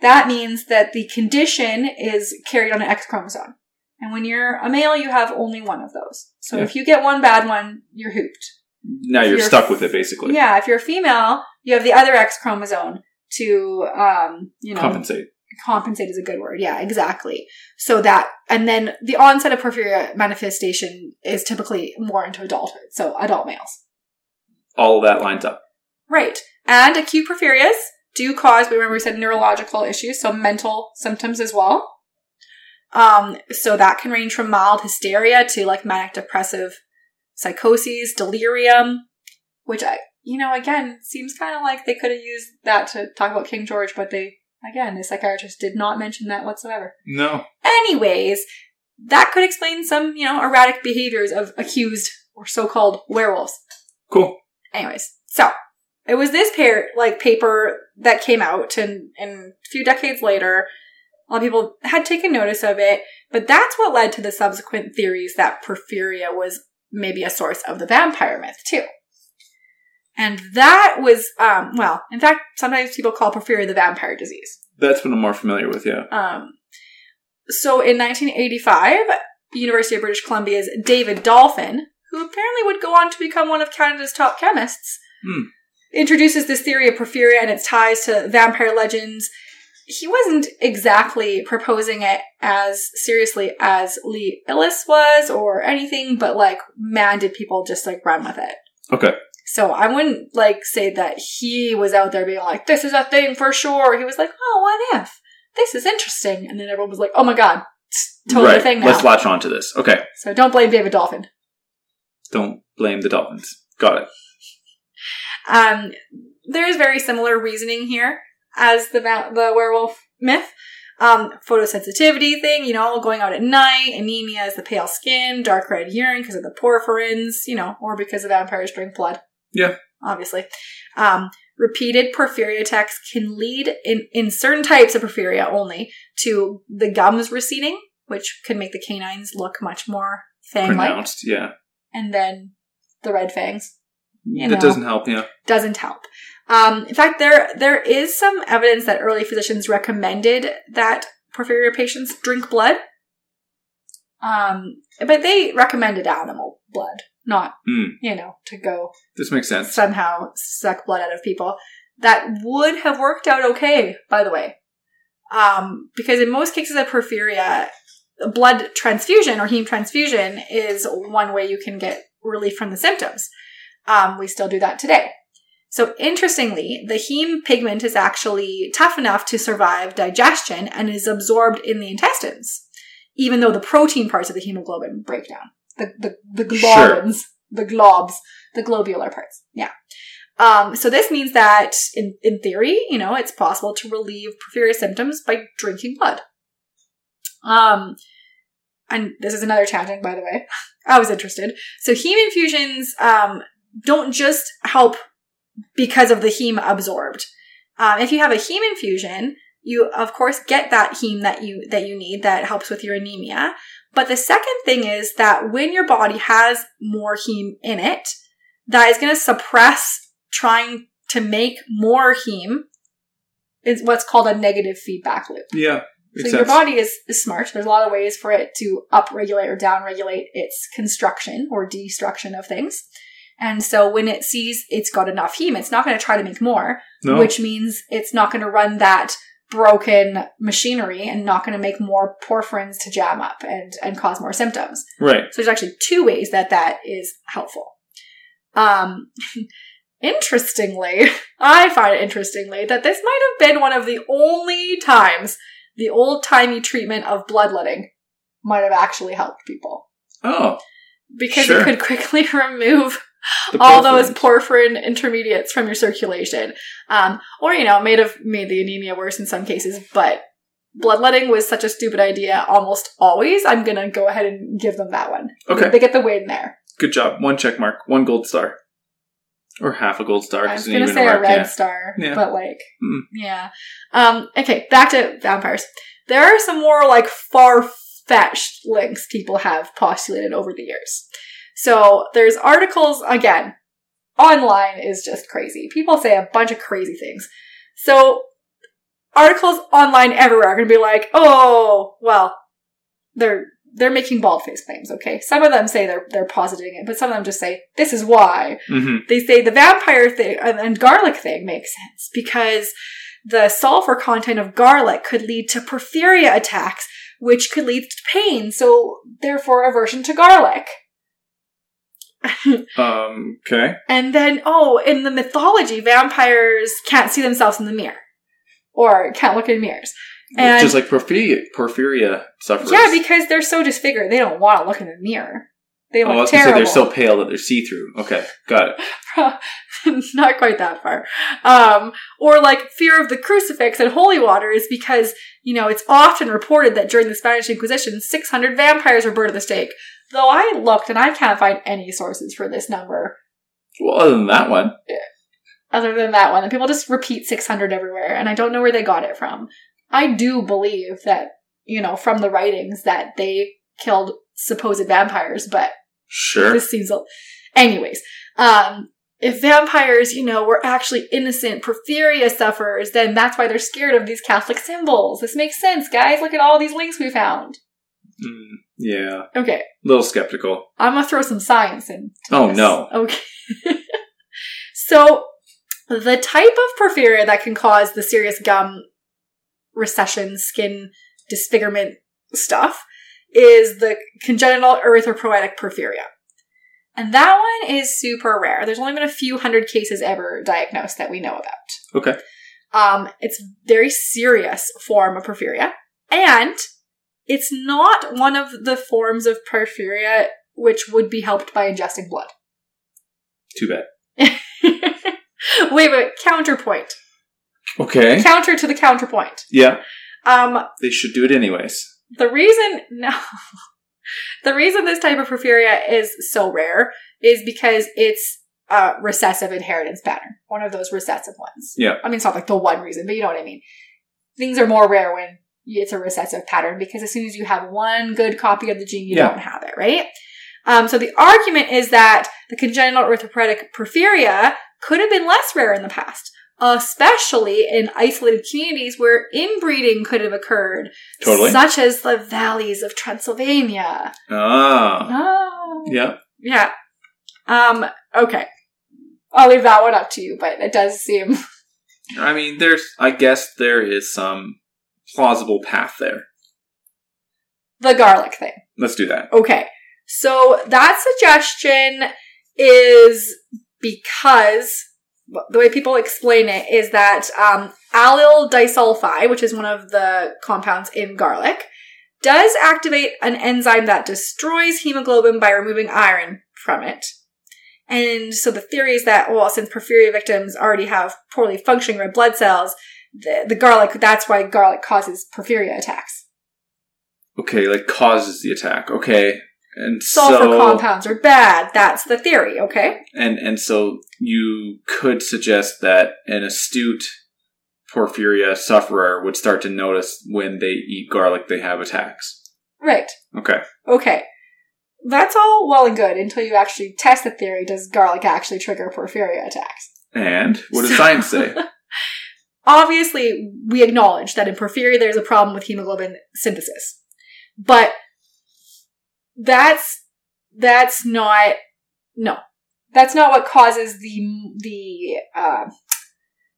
that means that the condition is carried on an X chromosome. And when you're a male, you have only one of those. So Yeah. if you get one bad one, you're hooped. Now you're, You're- stuck with it, basically. Yeah, if you're a female, you have the other X chromosome to, um, you know, Compensate. compensate is a good word. Yeah, exactly. So that, and then the onset of porphyria manifestation is typically more into adulthood. So adult males. All of that lines up. Right. And acute porphyrias do cause, remember we said neurological issues, so mental symptoms as well. Um, so that can range from mild hysteria to like manic depressive psychoses, delirium, which I, you know, again, seems kind of like they could have used that to talk about King George, but they, again, the psychiatrist did not mention that whatsoever. No. Anyways, that could explain some, you know, erratic behaviors of accused or so-called werewolves. Cool. Anyways, so it was this pair like paper that came out, and, and a few decades later, a lot of people had taken notice of it. But that's what led to the subsequent theories that porphyria was maybe a source of the vampire myth too. And that was, um, well, in fact, sometimes people call porphyria the vampire disease. That's what I'm more familiar with, yeah. Um, so in 1985, University of British Columbia's David Dolphin, who apparently would go on to become one of Canada's top chemists, Hmm. introduces this theory of porphyria and its ties to vampire legends. He wasn't exactly proposing it as seriously as Lee Illis was or anything, but like, man, did people just like run with it. Okay. So I wouldn't like say that he was out there being like, this is a thing for sure. He was like, oh, what if? This is interesting. And then everyone was like, oh my god, it's totally right. thing now. Let's latch on to this. Okay. so don't blame David Dolphin. Don't blame the Dolphins. Got it. Um, there's very similar reasoning here as the the werewolf myth. Um, photosensitivity thing, you know, going out at night, anemia is the pale skin, dark red urine because of the porphyrins, you know, or because the vampires drink blood. Yeah. Obviously. Um, repeated porphyria attacks can lead in, in certain types of porphyria only to the gums receding, which can make the canines look much more fang-like. Pronounced, yeah. And then the red fangs You that know. doesn't help, yeah. doesn't help. Um, in fact, there there is some evidence that early physicians recommended that porphyria patients drink blood. Um, but they recommended animal blood, not Hmm. you know to go This makes sense. somehow suck blood out of people. That would have worked out okay, by the way, um, because in most cases of porphyria, blood transfusion or heme transfusion is one way you can get relief from the symptoms. Um, we still do that today. So interestingly, the heme pigment is actually tough enough to survive digestion and is absorbed in the intestines, even though the protein parts of the hemoglobin break down. The the, the Sure. globins, the globs, the globular parts. Yeah. Um, so this means that in, in theory, you know, it's possible to relieve porphyria symptoms by drinking blood. Um, and this is another tangent, by the way. I was interested. So heme infusions um, don't just help because of the heme absorbed. Um, if you have a heme infusion, you of course get that heme that you that you need that helps with your anemia. But the second thing is that when your body has more heme in it, that is going to suppress trying to make more heme. It's what's called a negative feedback loop. Yeah. So Makes your body is, is smart. There's a lot of ways for it to upregulate or downregulate its construction or destruction of things. And so when it sees it's got enough heme, it's not going to try to make more, no. which means it's not going to run that broken machinery and not going to make more porphyrins to jam up and, and cause more symptoms. right. So there's actually two ways that that is helpful. Um, interestingly, I find it interestingly that this might have been one of the only times the old timey treatment of bloodletting might have actually helped people Oh, because Sure. it could quickly remove all those porphyrin intermediates from your circulation. Um, or, you know, it may have made the anemia worse in some cases, but bloodletting was such a stupid idea almost always. I'm going to go ahead and give them that one. Okay, They get the win there. good job. One check mark. One gold star, or half a gold star. I was going to say a red yeah. star, Yeah. but like, Hmm. yeah. Um, okay, back to vampires. There are some more like far fetched links people have postulated over the years. So there's articles, again, online is just crazy. People say a bunch of crazy things. So articles online everywhere are going to be like, oh, well, they're they're making bald face claims. Okay, some of them say they're they're positing it, but some of them just say this is why hmm they say the vampire thing and, and garlic thing makes sense because the sulfur content of garlic could lead to porphyria attacks, which could lead to pain. So therefore, aversion to garlic. Um. Okay. And then, oh, in the mythology, vampires can't see themselves in the mirror or can't look in mirrors. And Just like porphyria, porphyria sufferers. yeah, because they're so disfigured, they don't want to look in the mirror. They oh, look I was gonna say terrible. they're so pale that they're see through. Okay, got it. not quite that far. Um, or like fear of the crucifix and holy water is because, you know, it's often reported that during the Spanish Inquisition, 600 vampires were burned at the stake. Though I looked and I can't find any sources for this number Well, other than that one, Yeah. other than that one. And people just repeat 600 everywhere, and I don't know where they got it from. I do believe that, you know, from the writings that they killed supposed vampires, but sure. this seems a- anyways um if vampires you know were actually innocent porphyria sufferers then that's why they're scared of these catholic symbols this makes sense guys look at all these links we found Mm, yeah, okay a little skeptical. i'm gonna throw some science in Oh, this. no. okay so the type of porphyria that can cause the serious gum recession skin disfigurement stuff is the congenital erythropoietic porphyria. And that one is super rare. There's only been a few hundred cases ever diagnosed that we know about. Okay. Um, it's a very serious form of porphyria, and it's not one of the forms of porphyria which would be helped by ingesting blood. Too bad. wait, wait, counterpoint. Okay. Counter to the counterpoint. Yeah, Um, they should do it anyways. the reason no the reason this type of porphyria is so rare is because it's a recessive inheritance pattern one of those recessive ones Yeah. i mean it's not like the one reason but you know what i mean things are more rare when it's a recessive pattern because as soon as you have one good copy of the gene you Yeah. don't have it right um, so the argument is that the congenital erythropoietic porphyria could have been less rare in the past especially in isolated communities where inbreeding could have occurred Totally. such as the valleys of Transylvania. Ah. Oh. Yeah. Yeah. Um, okay. I'll leave that one up to you, but it does seem I mean, there's. I guess there is some plausible path there. the garlic thing. Let's do that. Okay. So that suggestion is because the way people explain it is that um, allyl disulfide, which is one of the compounds in garlic, does activate an enzyme that destroys hemoglobin by removing iron from it. And so the theory is that, well, since porphyria victims already have poorly functioning red blood cells, the, the garlic, that's why garlic causes porphyria attacks. Okay, like causes the attack. Okay, and Sulfur so compounds are bad. That's the theory, okay? and and so you could suggest that an astute porphyria sufferer would start to notice when they eat garlic they have attacks. Right. Okay. Okay. That's all well and good until you actually test the theory does garlic actually trigger porphyria attacks? And what does So- science say? Obviously, we acknowledge that in porphyria there's a problem with hemoglobin synthesis. But that's that's not no. That's not what causes the the uh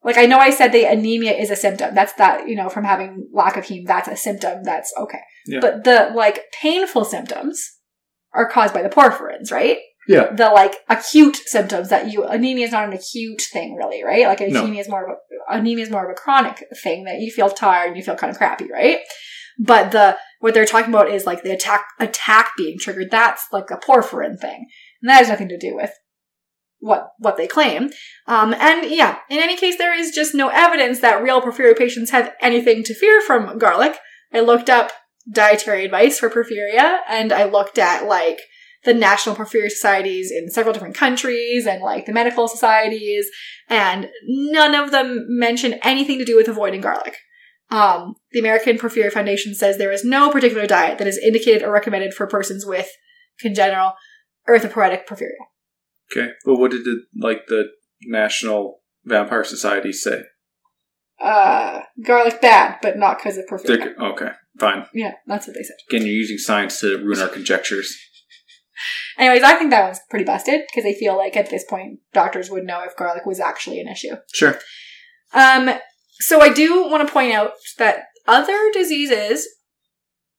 like I know I said the anemia is a symptom. That's that, you know, from having lack of heme, that's a symptom. That's okay. Yeah. But the like painful symptoms are caused by the porphyrins, right? Yeah. the like acute symptoms that you anemia is not an acute thing really, right? Like No. anemia is more of a anemia is more of a chronic thing that you feel tired and you feel kind of crappy, right? But the what they're talking about is like the attack attack being triggered. That's like a porphyrin thing, and that has nothing to do with what what they claim. Um, and yeah, in any case, there is just no evidence that real porphyria patients have anything to fear from garlic. I looked up dietary advice for porphyria, and I looked at like the national porphyria societies in several different countries and like the medical societies, and none of them mention anything to do with avoiding garlic. Um, the American Porphyria Foundation says there is no particular diet that is indicated or recommended for persons with congenital erythropoietic porphyria. Okay. Well, what did the like the National Vampire Society say? Uh, garlic bad, but not because of porphyria. They're- okay, fine. Yeah, that's what they said. Again, you're using science to ruin our conjectures. Anyways, I think that one's pretty busted because I feel like at this point doctors would know if garlic was actually an issue. Sure. Um, so I do want to point out that other diseases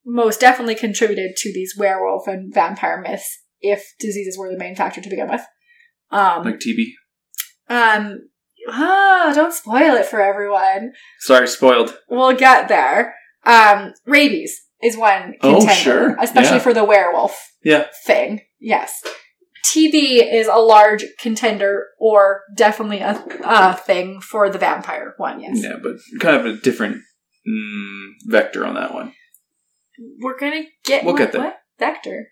most definitely contributed to these werewolf and vampire myths if diseases were the main factor to begin with. Um, Like TB. um, ah, don't spoil it for everyone. Sorry, spoiled. We'll get there. Um, rabies is one contender, sure. especially Yeah. for the werewolf Yeah. thing. Yes. TB is a large contender or definitely a, a thing for the vampire one, yes. Yeah, but kind of a different mm, vector on that one. We're gonna get We'll get there. Vector.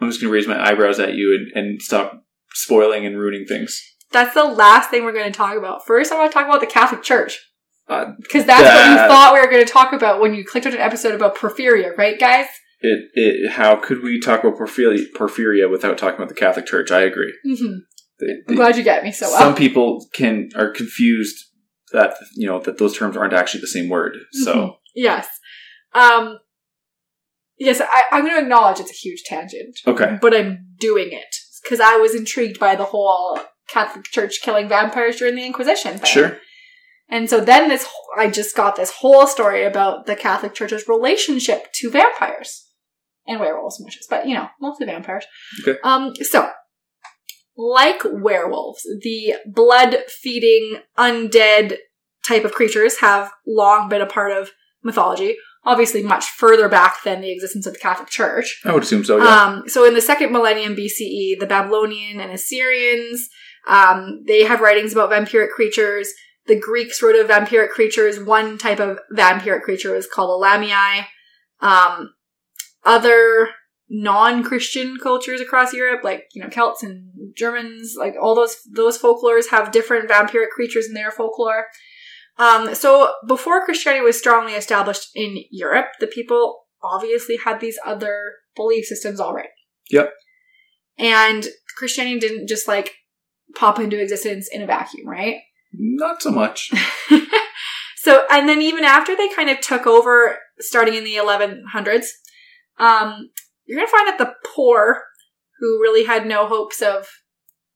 I'm just going to raise my eyebrows at you and, and stop spoiling and ruining things. That's the last thing we're gonna talk about. First I want to talk about the Catholic Church. Uh, Because that's what you thought we were gonna talk about when you clicked on an episode about porphyria, right guys? it, it, how could we talk about porphyria, porphyria without talking about the Catholic Church? I agree. hmm They- I'm glad you get me so well. some people can are confused that you know that those terms aren't actually the same word. So Mhm. Yes. Um, yes, I, I'm going to acknowledge it's a huge tangent, okay, but I'm doing it because I was intrigued by the whole Catholic Church killing vampires during the Inquisition thing. sure. And so then this, I just got this whole story about the Catholic Church's relationship to vampires and werewolves and witches, but you know, mostly vampires. Okay. Um, so, like werewolves, the blood-feeding, undead type of creatures have long been a part of mythology. Obviously, much further back than the existence of the Catholic Church. I would assume so. Yeah. Um, so in the second millennium BCE, the Babylonian and Assyrians, um, they have writings about vampiric creatures. The Greeks wrote of vampiric creatures. One type of vampiric creature was called a lamii. Um, other non-Christian cultures across Europe, like you know Celts and Germans, like all those those folklores have different vampiric creatures in their folklore. Um, so before Christianity was strongly established in Europe, the people obviously had these other belief systems already. Yep. And Christianity didn't just like pop into existence in a vacuum, right? Not so much. so, and then even after they kind of took over, starting in the 1100s, um, you're going to find that the poor, who really had no hopes of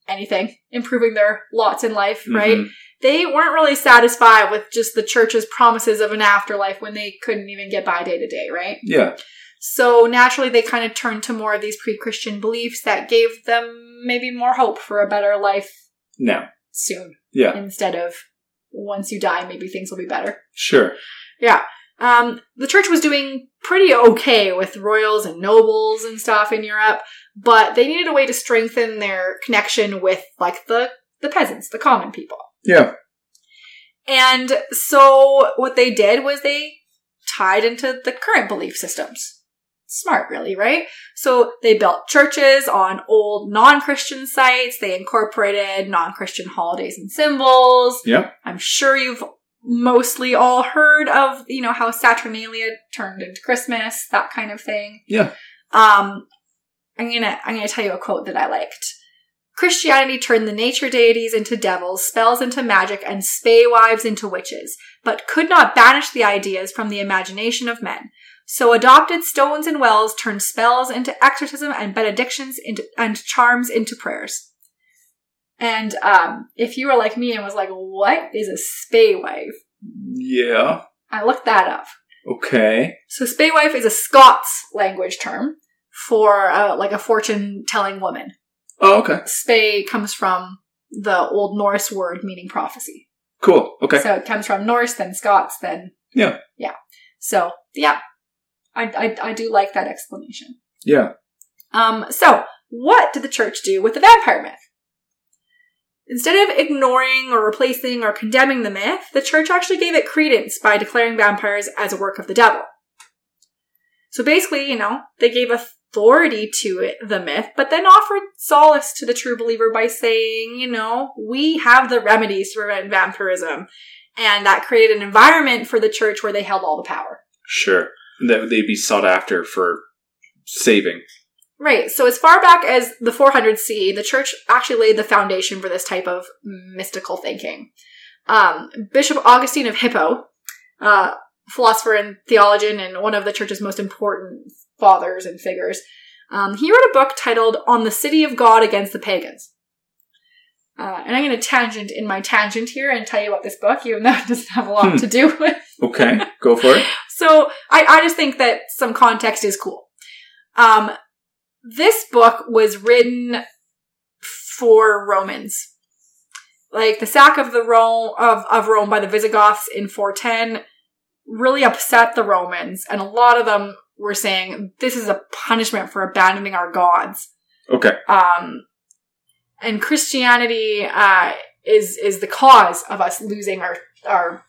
anything, improving their lots in life, right? Mhm. They weren't really satisfied with just the church's promises of an afterlife when they couldn't even get by day to day, right? Yeah. So naturally, they kind of turned to more of these pre Christian beliefs that gave them maybe more hope for a better life Now. Soon Yeah. instead of once you die, maybe things will be better. Sure. Yeah. Um, the church was doing pretty okay with royals and nobles and stuff in Europe, but they needed a way to strengthen their connection with like the the peasants, the common people. Yeah. And so what they did was they tied into the current belief systems. Smart, really, right? So they built churches on old non-Christian sites. They incorporated non-Christian holidays and symbols. Yeah. I'm sure you've mostly all heard of, you know, how Saturnalia turned into Christmas, that kind of thing. Yeah. Um, I'm gonna I'm gonna tell you a quote that I liked. Christianity turned the nature deities into devils, spells into magic, and spaewives into witches, but could not banish the ideas from the imagination of men. So adopted stones and wells turned spells into exorcism and benedictions into and charms into prayers. And um, if you were like me and was like, "What is a spaewife?" Yeah. I looked that up. Okay. So spaewife is a Scots language term for uh, like a fortune telling woman. Oh, okay. Spae comes from the Old Norse word meaning prophecy. Cool. Okay. So it comes from Norse, then Scots, then Yeah. yeah. So yeah, I I, I do like that explanation. yeah. Um, so what did the church do with the vampire myth? Instead of ignoring or replacing or condemning the myth, the church actually gave it credence by declaring vampires as a work of the devil. So basically, you know, they gave authority to it, the myth, but then offered solace to the true believer by saying, you know, we have the remedies to prevent vampirism. And that created an environment for the church where they held all the power. Sure. That they'd be sought after for saving. Right. So as far back as the 400 CE, the church actually laid the foundation for this type of mystical thinking. Um, Bishop Augustine of Hippo, uh, philosopher and theologian and one of the church's most important fathers and figures, um, he wrote a book titled On the City of God Against the Pagans. Uh, and I'm going to tangent in my tangent here and tell you about this book, even though it doesn't have a lot Hmm. to do with Okay. Go for it. so I, I just think that some context is cool. Um, this book was written for Romans. Like the sack of the Rome of, of Rome by the Visigoths in 410 really upset the Romans, and a lot of them were saying this is a punishment for abandoning our gods. Okay. Um, and Christianity uh, is is the cause of us losing our our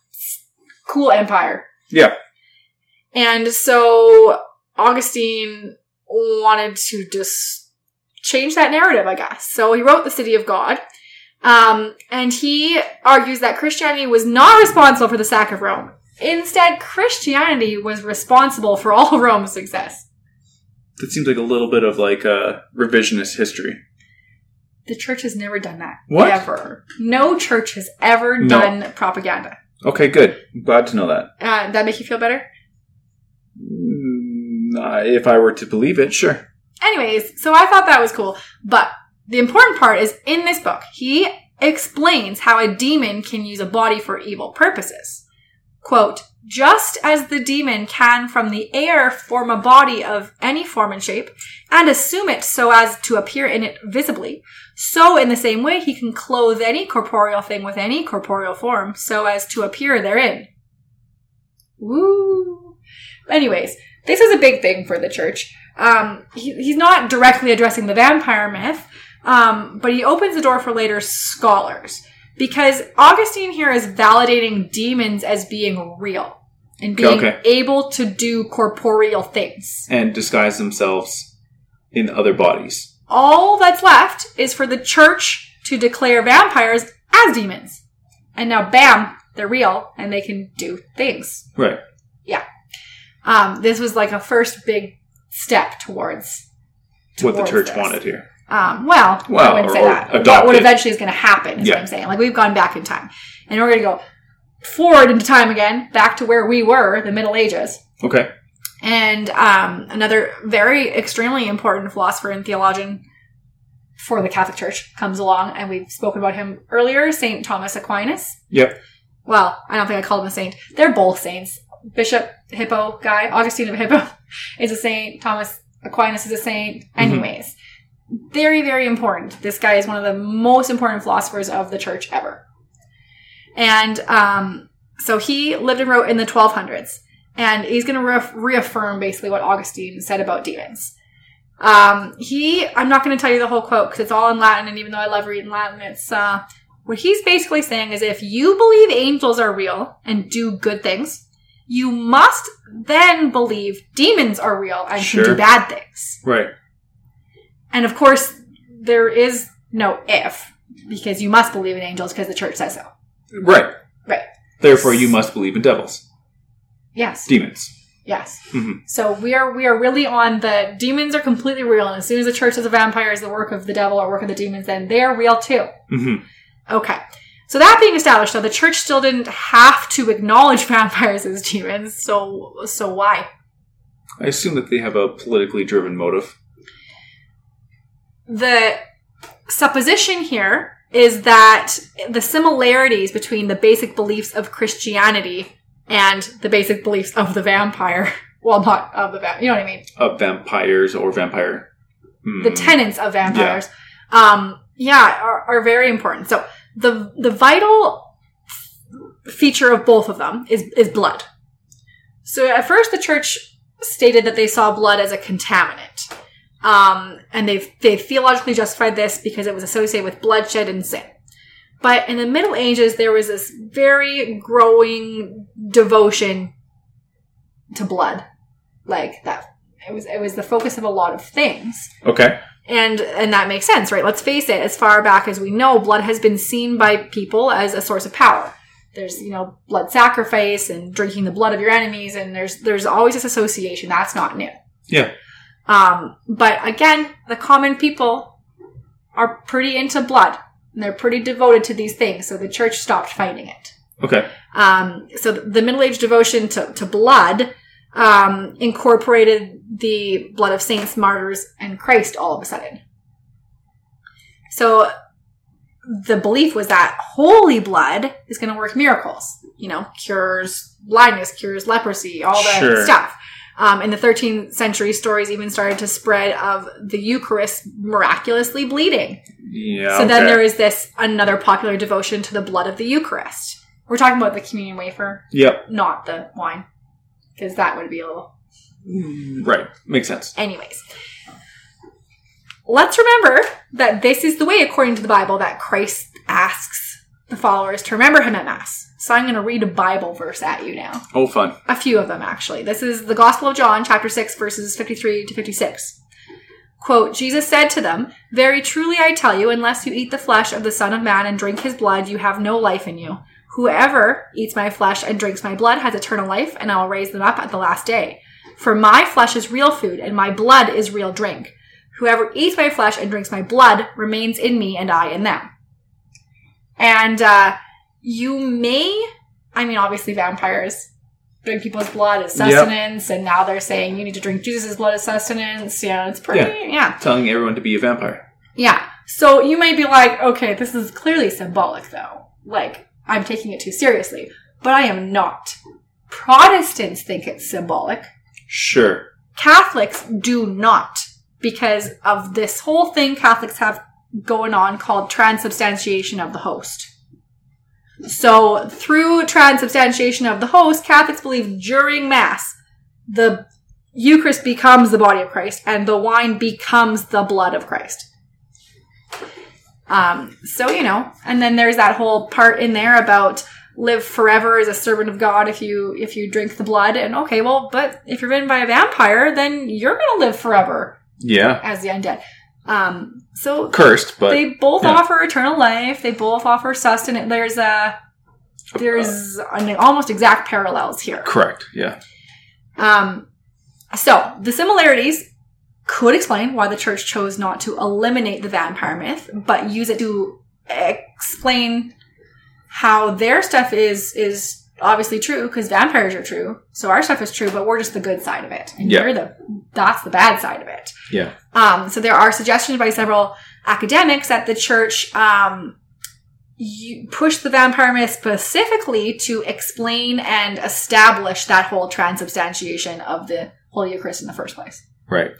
cool empire. Yeah. And so Augustine wanted to just change that narrative, I guess. So he wrote The City of God. Um, and he argues that Christianity was not responsible for the sack of Rome. Instead, Christianity was responsible for all of Rome's success. That seems like a little bit of like uh, revisionist history. The church has never done that. What? Ever. No church has ever No. done propaganda. Okay, good. I'm glad to know that. Uh, that make you feel better? Mm, uh, if I were to believe it, sure. Anyways, so I thought that was cool. But the important part is in this book, he explains how a demon can use a body for evil purposes. Quote, just as the demon can from the air form a body of any form and shape and assume it so as to appear in it visibly, so in the same way he can clothe any corporeal thing with any corporeal form so as to appear therein. Woo! Anyways, this is a big thing for the church. Um, he, he's not directly addressing the vampire myth, um, but he opens the door for later scholars because Augustine here is validating demons as being real and being Okay. able to do corporeal things. And disguise themselves in other bodies. All that's left is for the church to declare vampires as demons. And now, bam, they're real and they can do things. Right. Yeah. Um, this was like a first big step towards What the church this. wanted here. Um, well, I wouldn't say that. What, adopt what eventually is going to happen is Yeah. what I'm saying. Like we've gone back in time, and we're going to go forward into time again, back to where we were, the Middle Ages. Okay. And um, another very extremely important philosopher and theologian for the Catholic Church comes along, and we've spoken about him earlier, Saint Thomas Aquinas. Yep. Well, I don't think I called him a saint. They're both saints. Bishop Hippo guy, Augustine of Hippo, is a saint. Thomas Aquinas is a saint. Anyways, very, very important. This guy is one of the most important philosophers of the church ever. And um, so he lived and wrote in the 1200s. And he's going to re- reaffirm basically what Augustine said about demons. Um, he, I'm not going to tell you the whole quote because it's all in Latin, and even though I love reading Latin, it's uh, what he's basically saying is if you believe angels are real and do good things, you must then believe demons are real and Sure. can do bad things. Right. And of course, there is no if because you must believe in angels because the church says so. Right. Right. Therefore, you must believe in devils, Yes. demons. Yes. Mhm. So we are we are really on the demons are completely real, and as soon as the church says a vampire is the work of the devil or work of the demons, then they are real too. hmm Okay. So that being established, though, the church still didn't have to acknowledge vampires as demons. So so why? I assume that they have a politically driven motive. The supposition here is that the similarities between the basic beliefs of Christianity and the basic beliefs of the vampire Well, not of the vampire, you know what I mean. Of vampires or vampire. The Hmm. tenets of vampires, um, yeah, are, are very important. So the the vital feature of both of them is is blood. So at first, the church stated that they saw blood as a contaminant, um, and they've they theologically justified this because it was associated with bloodshed and sin. But in the Middle Ages, there was this very growing devotion to blood, like that. It was it was the focus of a lot of things Okay. and and that makes sense right let's face it as far back as we know blood has been seen by people as a source of power there's you know blood sacrifice and drinking the blood of your enemies and there's there's always this association that's not new Yeah. Um but again the common people are pretty into blood and they're pretty devoted to these things so the church stopped fighting it Okay. um, so the Middle Age devotion to, to blood um, incorporated the blood of saints, martyrs, and Christ all of a sudden. So the belief was that holy blood is going to work miracles. You know, cures blindness, cures leprosy, all that Sure. stuff. Um, in the 13th century, stories even started to spread of the Eucharist miraculously bleeding. Yeah. So then okay. there is this another popular devotion to the blood of the Eucharist. We're talking about the communion wafer, Yep. not the wine, because that would be a little. Right. Makes sense. Anyways, let's remember that this is the way, according to the Bible, that Christ asks the followers to remember him at Mass. So I'm going to read a Bible verse at you now. Oh, fun. A few of them, actually. This is the Gospel of John, chapter 6, verses 53 to 56. Quote, Jesus said to them, Very truly I tell you, unless you eat the flesh of the Son of Man and drink his blood, you have no life in you. Whoever eats my flesh and drinks my blood has eternal life, and I will raise them up at the last day. For my flesh is real food, and my blood is real drink. Whoever eats my flesh and drinks my blood remains in me, and I in them. And uh, you may, I mean, obviously, vampires drink people's blood as Yep. sustenance, and now they're saying you need to drink Jesus' blood as sustenance. Yeah, it's pretty, yeah. Telling everyone to be a vampire. Yeah. So you may be like, okay, this is clearly symbolic, though. Like, I'm taking it too seriously. But I am not. Protestants think it's symbolic. Sure. Catholics do not, because of this whole thing Catholics have going on called transubstantiation of the host. So, through transubstantiation of the host, Catholics believe during Mass, the Eucharist becomes the body of Christ and the wine becomes the blood of Christ. Um, so, you know, and then there's that whole part in there about live forever as a servant of God if you if you drink the blood. And okay, well, but if you're bitten by a vampire, then you're gonna live forever Yeah. as the undead. Um, so Cursed, but they both yeah. offer eternal life. They both offer sustenance. There's a there's an almost exact parallels here. correct. Yeah. Um, so the similarities could explain why the church chose not to eliminate the vampire myth, but use it to explain how their stuff is is obviously true because vampires are true. So our stuff is true, but we're just the good side of it, and Yeah. you're the that's the bad side of it. Yeah. Um, so there are suggestions by several academics that the church um, you push the vampire myth specifically to explain and establish that whole transubstantiation of the Holy Eucharist in the first place. Right.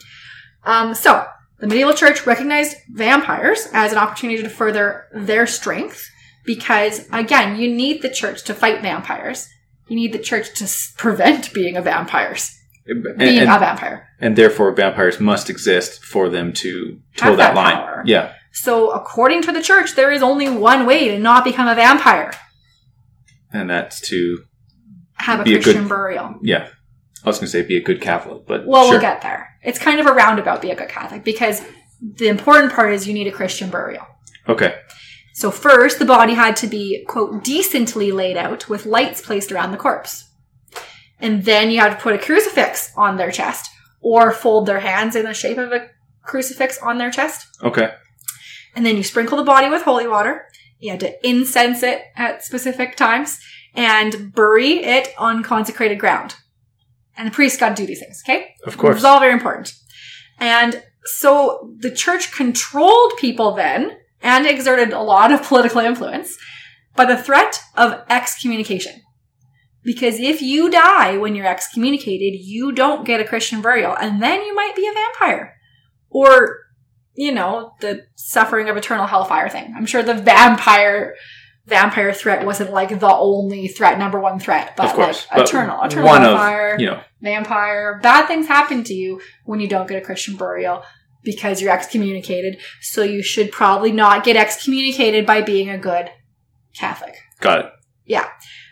Um, so the medieval church recognized vampires as an opportunity to further their strength because, again, you need the church to fight vampires. You need the church to prevent being a vampires, And, being and, a vampire. and therefore, vampires must exist for them to toe that, that line. power. Yeah. So, according to the church, there is only one way to not become a vampire: And that's to, have a Be a Christian good- burial. yeah. I was going to say be a good Catholic, but Well, sure. we'll get there. It's kind of a roundabout be a good Catholic because the important part is you need a Christian burial. okay. So first, the body had to be, quote, decently laid out with lights placed around the corpse. And then you had to put a crucifix on their chest or fold their hands in the shape of a crucifix on their chest. Okay. And then you sprinkle the body with holy water. You had to incense it at specific times and bury it on consecrated ground. And the priest got to do these things, okay? Of course. It was all very important. And so the church controlled people then and exerted a lot of political influence by the threat of excommunication. Because if you die when you're excommunicated, you don't get a Christian burial, and then you might be a vampire. Or, you know, the suffering of eternal hellfire thing. I'm sure the vampire vampire threat wasn't like the only threat, number one threat, but of course. like But eternal, eternal one hellfire, of, you know, vampire. Bad things happen to you when you don't get a Christian burial because you're excommunicated. So you should probably not get excommunicated by being a good Catholic. got it. Yeah.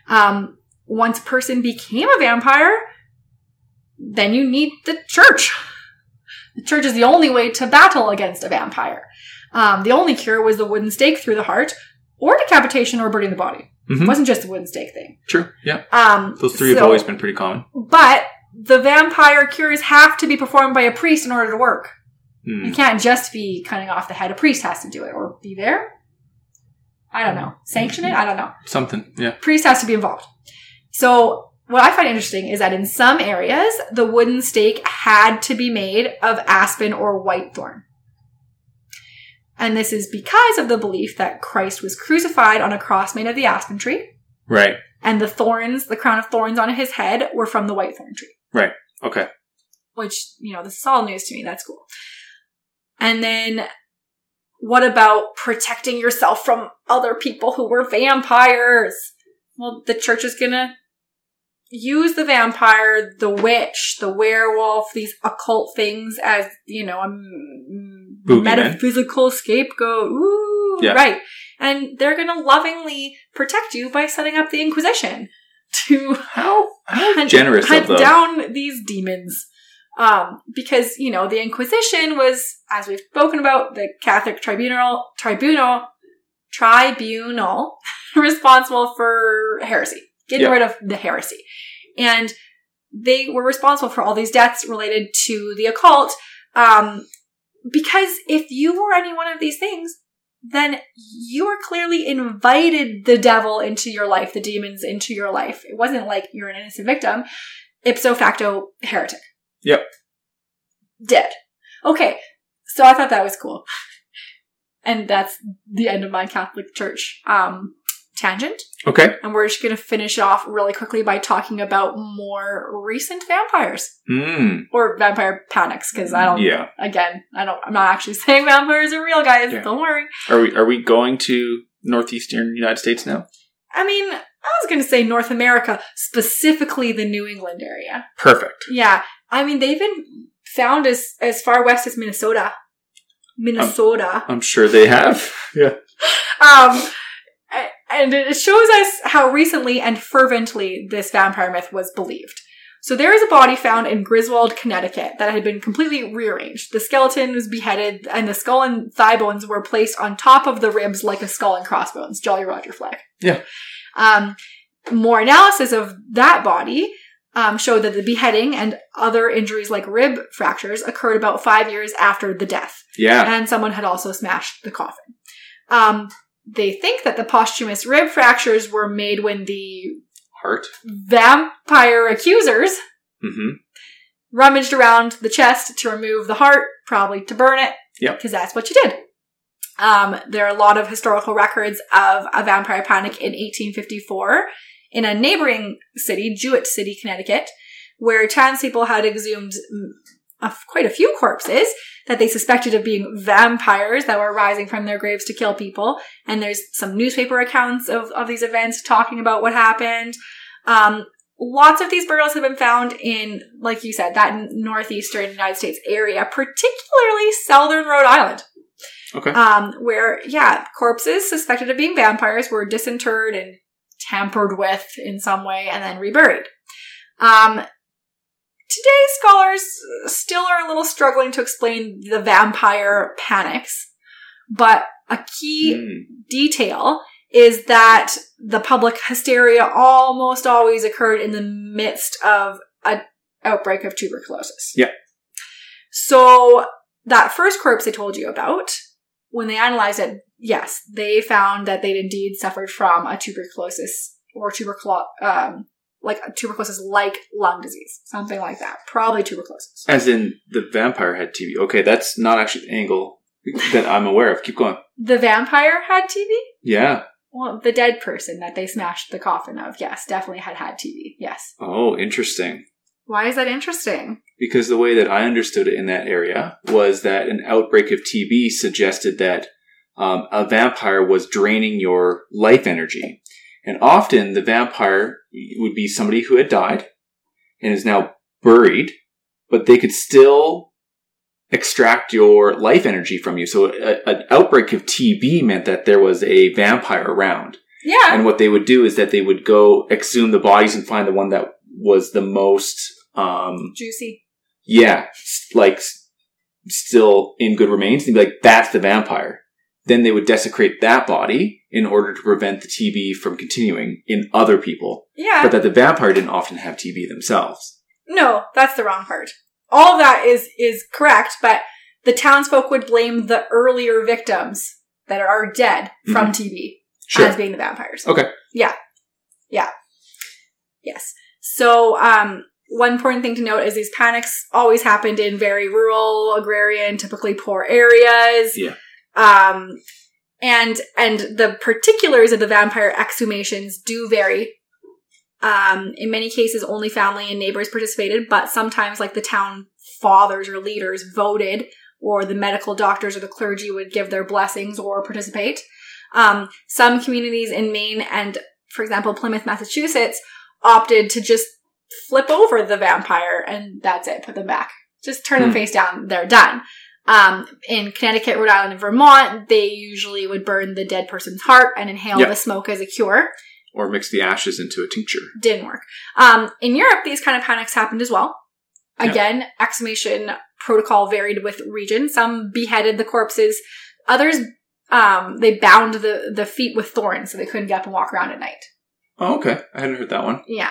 Um, once a person became a vampire, then you need the church. The church is the only way to battle against a vampire. Um, the only cure was the wooden stake through the heart, or decapitation, or burning the body. It Mhm. wasn't just the wooden stake thing. True. Yeah. Um, Those three have always been pretty common. But the vampire cures have to be performed by a priest in order to work. Hmm. It can't just be cutting off the head. A priest has to do it, or be there. I don't know. Sanction it? I don't know. Something. Yeah. priest has to be involved. So what I find interesting is that in some areas, the wooden stake had to be made of aspen or whitethorn. And this is because of the belief that Christ was crucified on a cross made of the aspen tree, Right. and the thorns, the crown of thorns on his head, were from the whitethorn tree. Right. Okay. Which, you know, this is all news to me. That's cool. And then what about protecting yourself from other people who were vampires? Well, the church is gonna use the vampire, the witch, the werewolf, these occult things as, you know, a Boogeyman. metaphysical scapegoat. Ooh, Yeah. right. And they're gonna lovingly protect you by setting up the Inquisition to How how hunt, generous hunt of them. down these demons. Um, because you know the Inquisition was, as we've spoken about, the Catholic tribunal tribunal tribunal responsible for heresy, getting Yeah. rid of the heresy, and they were responsible for all these deaths related to the occult. Um, because if you were any one of these things, then you were clearly invited the devil into your life, the demons into your life. It wasn't like you're an innocent victim. Ipso facto heretic. Yep. Dead. Okay. So I thought that was cool. And that's the end of my Catholic Church um, tangent. Okay. And we're just going to finish off really quickly by talking about more recent vampires Hmm. or vampire panics because I don't. Yeah. Again, I don't. I'm not actually saying vampires are real, guys. Yeah. Don't worry. Are we are we going to northeastern United States now? I mean, I was going to say North America, specifically the New England area. Perfect. Yeah, I mean they've been found as as far west as Minnesota. Minnesota. I'm sure they have. Yeah. Um, and it shows us how recently and fervently this vampire myth was believed. So there is a body found in Griswold, Connecticut that had been completely rearranged. The skeleton was beheaded and the skull and thigh bones were placed on top of the ribs like a skull and crossbones. Jolly Roger flag. Yeah. Um, more analysis of that body um, showed that the beheading and other injuries like rib fractures occurred about five years after the death Yeah. and someone had also smashed the coffin. Um, they think that the posthumous rib fractures were made when the Heart. vampire accusers Mm-hmm. rummaged around the chest to remove the heart, probably to burn it. Yep. Because that's what you did. Um, there are a lot of historical records of a vampire panic in 1854 in a neighboring city, Jewett City, Connecticut, where townspeople had exhumed a- quite a few corpses that they suspected of being vampires that were rising from their graves to kill people. And there's some newspaper accounts of, of these events talking about what happened. Um, lots of these burials have been found in, like you said, that northeastern United States area, particularly southern Rhode Island. Okay. Um, where, yeah, corpses suspected of being vampires were disinterred and tampered with in some way and then reburied. Um, today, scholars still are a little struggling to explain the vampire panics, but a key Hmm. detail is that the public hysteria almost always occurred in the midst of an outbreak of tuberculosis. Yeah. So that first corpse I told you about, when they analyzed it, yes, they found that they'd indeed suffered from a tuberculosis or tuberculosis, um, like tuberculosis like lung disease, something like that. Probably tuberculosis. As in the vampire had TB. Okay, that's not actually the angle that I'm aware of. Keep going. The vampire had TB? Yeah. Well, the dead person that they smashed the coffin of, yes, definitely had had TB. Yes. Oh, interesting. Why is that interesting? Because the way that I understood it in that area was that an outbreak of TB suggested that um, a vampire was draining your life energy. And often the vampire would be somebody who had died and is now buried, but they could still extract your life energy from you. So a, an outbreak of TB meant that there was a vampire around. Yeah. And what they would do is that they would go exhume the bodies and find the one that was the most, um, Juicy. yeah, like still in good remains. And they'd be like, that's the vampire. Then they would desecrate that body in order to prevent the TB from continuing in other people. Yeah. But that the vampire didn't often have TB themselves. No, that's the wrong part. All of that is is correct, but the townsfolk would blame the earlier victims that are dead from TB Sure. as being the vampires. Okay. Yeah. Yeah. Yes. So, um, one important thing to note is these panics always happened in very rural, agrarian, typically poor areas. Yeah. Um, and and the particulars of the vampire exhumations do vary. Um, in many cases, only family and neighbors participated, but sometimes, like the town fathers or leaders, voted, or the medical doctors or the clergy would give their blessings or participate. Um, some communities in Maine and, for example, Plymouth, Massachusetts, opted to just flip over the vampire and that's it, put them back. Just turn them Hmm. face down, they're done. Um, in Connecticut, Rhode Island, and Vermont, they usually would burn the dead person's heart and inhale Yep. the smoke as a cure. Or mix the ashes into a tincture. Didn't work. Um, in Europe, these kind of panics happened as well. Again, exhumation protocol varied with region. Some beheaded the corpses. Others, um, they bound the, the feet with thorns so they couldn't get up and walk around at night. Oh, okay. I hadn't heard that one. Yeah.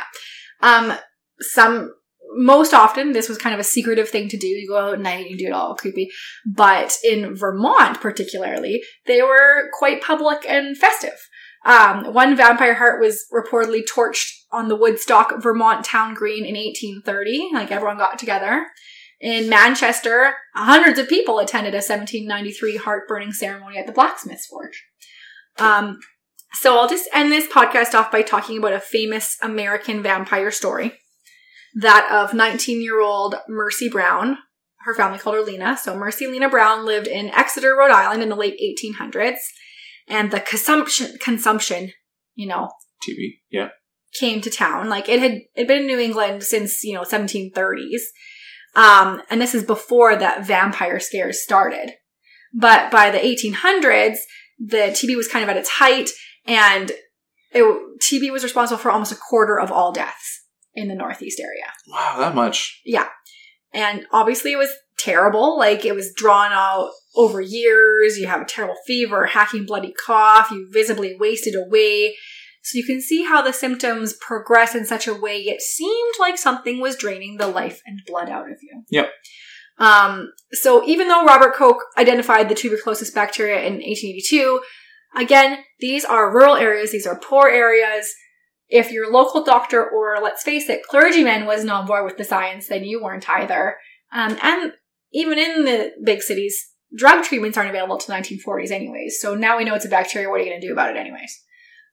Um, some, most often, this was kind of a secretive thing to do. You go out at night and you do it all creepy. But in Vermont, particularly, they were quite public and festive. Um, one vampire heart was reportedly torched on the Woodstock, Vermont town green in 1830. Like everyone got together. In Manchester, hundreds of people attended a 1793 heart burning ceremony at the blacksmith's forge. Um, so I'll just end this podcast off by talking about a famous American vampire story. That of 19 year old Mercy Brown. Her family called her Lena. So Mercy Lena Brown lived in Exeter, Rhode Island in the late 1800s. And the consumption, consumption, you know, TB. Yeah. came to town. Like it had it'd been in New England since, you know, 1730s. Um, and this is before that vampire scares started. But by the 1800s, the TB was kind of at its height and it, TB was responsible for almost a quarter of all deaths in the Northeast area. Wow, that much. Yeah. And obviously it was terrible. Like it was drawn out over years. You have a terrible fever, hacking bloody cough. You visibly wasted away. So you can see how the symptoms progress in such a way it seemed like something was draining the life and blood out of you. Yep. Um, so even though Robert Koch identified the tuberculosis bacteria in 1882, again, these are rural areas. These are poor areas. If your local doctor or let's face it, clergyman wasn't on board with the science, then you weren't either. Um, and even in the big cities, drug treatments aren't available till 1940s anyways. So now we know it's a bacteria. What are you going to do about it anyways?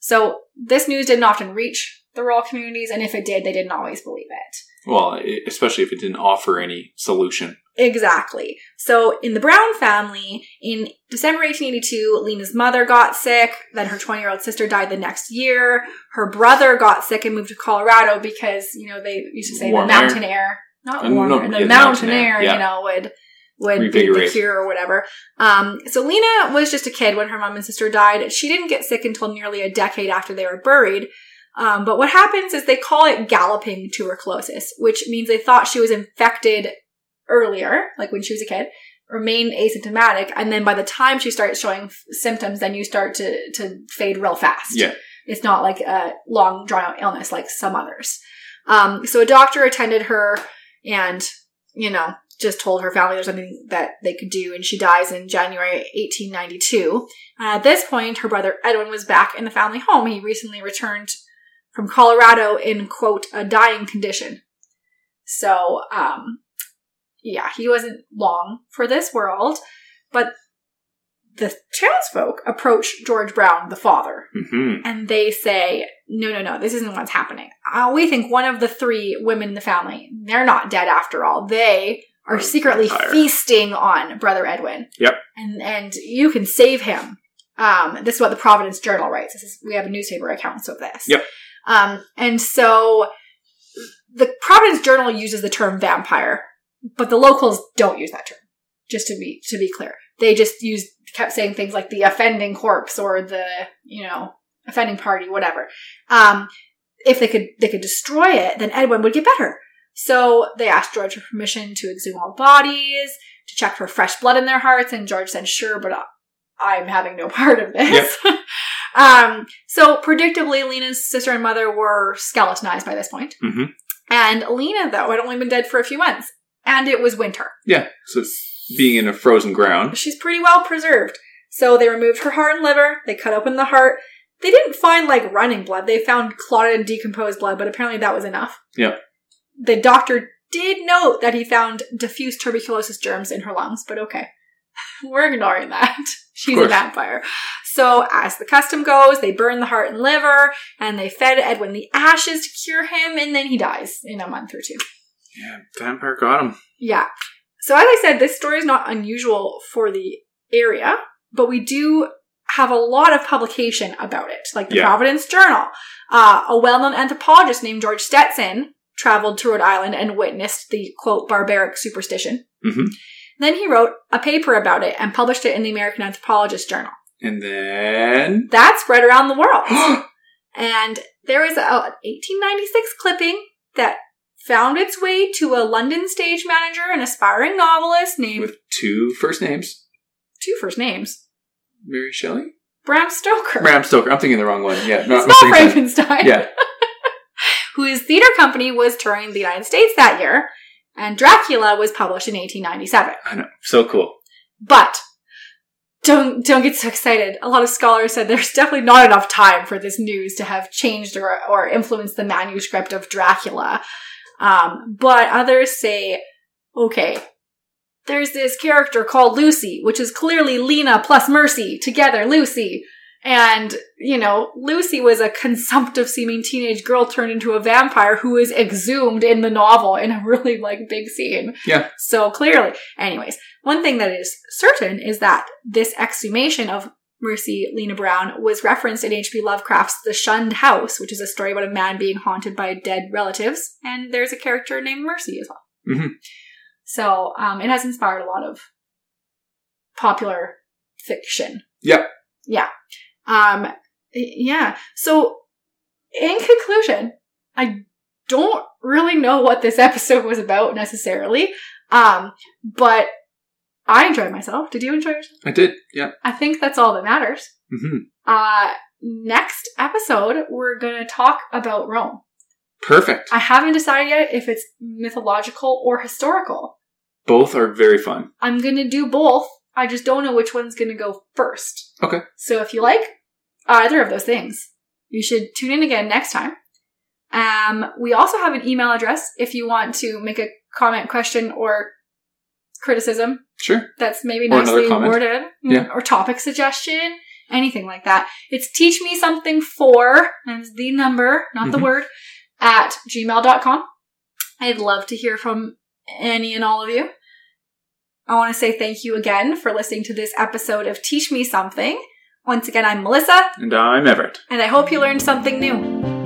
So this news didn't often reach the rural communities, and if it did, they didn't always believe it. Well, especially if it didn't offer any solution. Exactly. So in the Brown family, in December 1882, Lena's mother got sick. Then her 20 year old sister died the next year. Her brother got sick and moved to Colorado because, you know, they used to say Warm the mountain air, not Uh, warm no, air, the mountain, mountain air, air, yeah. you know, would would be the cure or whatever. Um, so Lena was just a kid when her mom and sister died. She didn't get sick until nearly a decade after they were buried. Um, but what happens is they call it galloping tuberculosis, which means they thought she was infected earlier, like when she was a kid, remained asymptomatic, and then by the time she starts showing f- symptoms, then you start to to fade real fast. Yeah. It's not like a long drawn out illness like some others. Um, so a doctor attended her and, you know, just told her family there's something that they could do, and she dies in January 1892. And at this point, her brother Edwin was back in the family home. He recently returned from Colorado in quote a dying condition. So, um, yeah, he wasn't long for this world, but the townsfolk approach George Brown, the father, Mm-hmm. and they say, no, no, no, this isn't what's happening. Uh, we think one of the three women in the family, they're not dead after all. They are secretly vampire. feasting on Brother Edwin. Yep. And, and you can save him. Um, this is what the Providence Journal writes. This is, we have newspaper accounts of this. Yep. Um, and so the Providence Journal uses the term vampire, but the locals don't use that term. Just to be, to be clear. They just used, kept saying things like the offending corpse or the, you know, offending party, whatever. Um, if they could they could destroy it, then Edwin would get better. So they asked George for permission to exhume all bodies, to check for fresh blood in their hearts, and George said, "Sure, but I'm having no part of this." um, so predictably, Lena's sister and mother were skeletonized by this point, Mhm. and Lena though had only been dead for a few months, and it was winter. Yeah. So being in a frozen ground. She's pretty well preserved. So they removed her heart and liver. They cut open the heart. They didn't find like running blood. They found clotted and decomposed blood, but apparently that was enough. Yep. The doctor did note that he found diffuse tuberculosis germs in her lungs, but okay. We're ignoring that. She's a vampire. So, as the custom goes, they burn the heart and liver, and they fed Edwin the ashes to cure him, and then he dies in a month or two. Yeah. Vampire got him. Yeah. So as I said, this story is not unusual for the area, but we do have a lot of publication about it, like the Yeah. Providence Journal. Uh, a well-known anthropologist named George Stetson traveled to Rhode Island and witnessed the quote barbaric superstition. Mhm. Then he wrote a paper about it and published it in the American Anthropologist Journal. And then. That spread around the world. And there was a 1896 clipping that found its way to a London stage manager, an aspiring novelist named with two first names two first names. Mary Shelley? Bram Stoker. Bram Stoker. I'm thinking the wrong one. Yeah. No, it's not Frankenstein. Yeah. Whose theater company was touring the United States that year, and Dracula was published in 1897. I know. So cool. But don't don't get so excited. A lot of scholars said there's definitely not enough time for this news to have changed or, or influenced the manuscript of Dracula. Um, but others say, okay, there's this character called Lucy, which is clearly Lena plus Mercy together, Lucy. And, you know, Lucy was a consumptive seeming teenage girl turned into a vampire who is exhumed in the novel in a really like big scene. Yeah. So clearly, anyways, one thing that is certain is that this exhumation of Mercy Lena Brown was referenced in H.P. Lovecraft's The Shunned House, which is a story about a man being haunted by dead relatives, and there's a character named Mercy as well. Mhm. So um, it has inspired a lot of popular fiction. Yep. Yeah. Um, yeah. So in conclusion, I don't really know what this episode was about necessarily. Um, but I enjoyed myself. Did you enjoy yourself? I did. Yeah. I think that's all that matters. hmm Uh, next episode, we're gonna talk about Rome. Perfect. I haven't decided yet if it's mythological or historical. Both are very fun. I'm gonna do both. I just don't know which one's gonna go first. Okay. So if you like either of those things, you should tune in again next time. Um, we also have an email address if you want to make a comment, question, or criticism Sure. that's maybe Or nicely worded. Yeah. Or topic suggestion, anything like that. It's teach me something for, that's the number, not the Mhm. word, at gmail.com. I'd love to hear from any and all of you. I want to say thank you again for listening to this episode of Teach Me Something. Once again, I'm Melissa, And I'm Everett. and I hope you learned something new.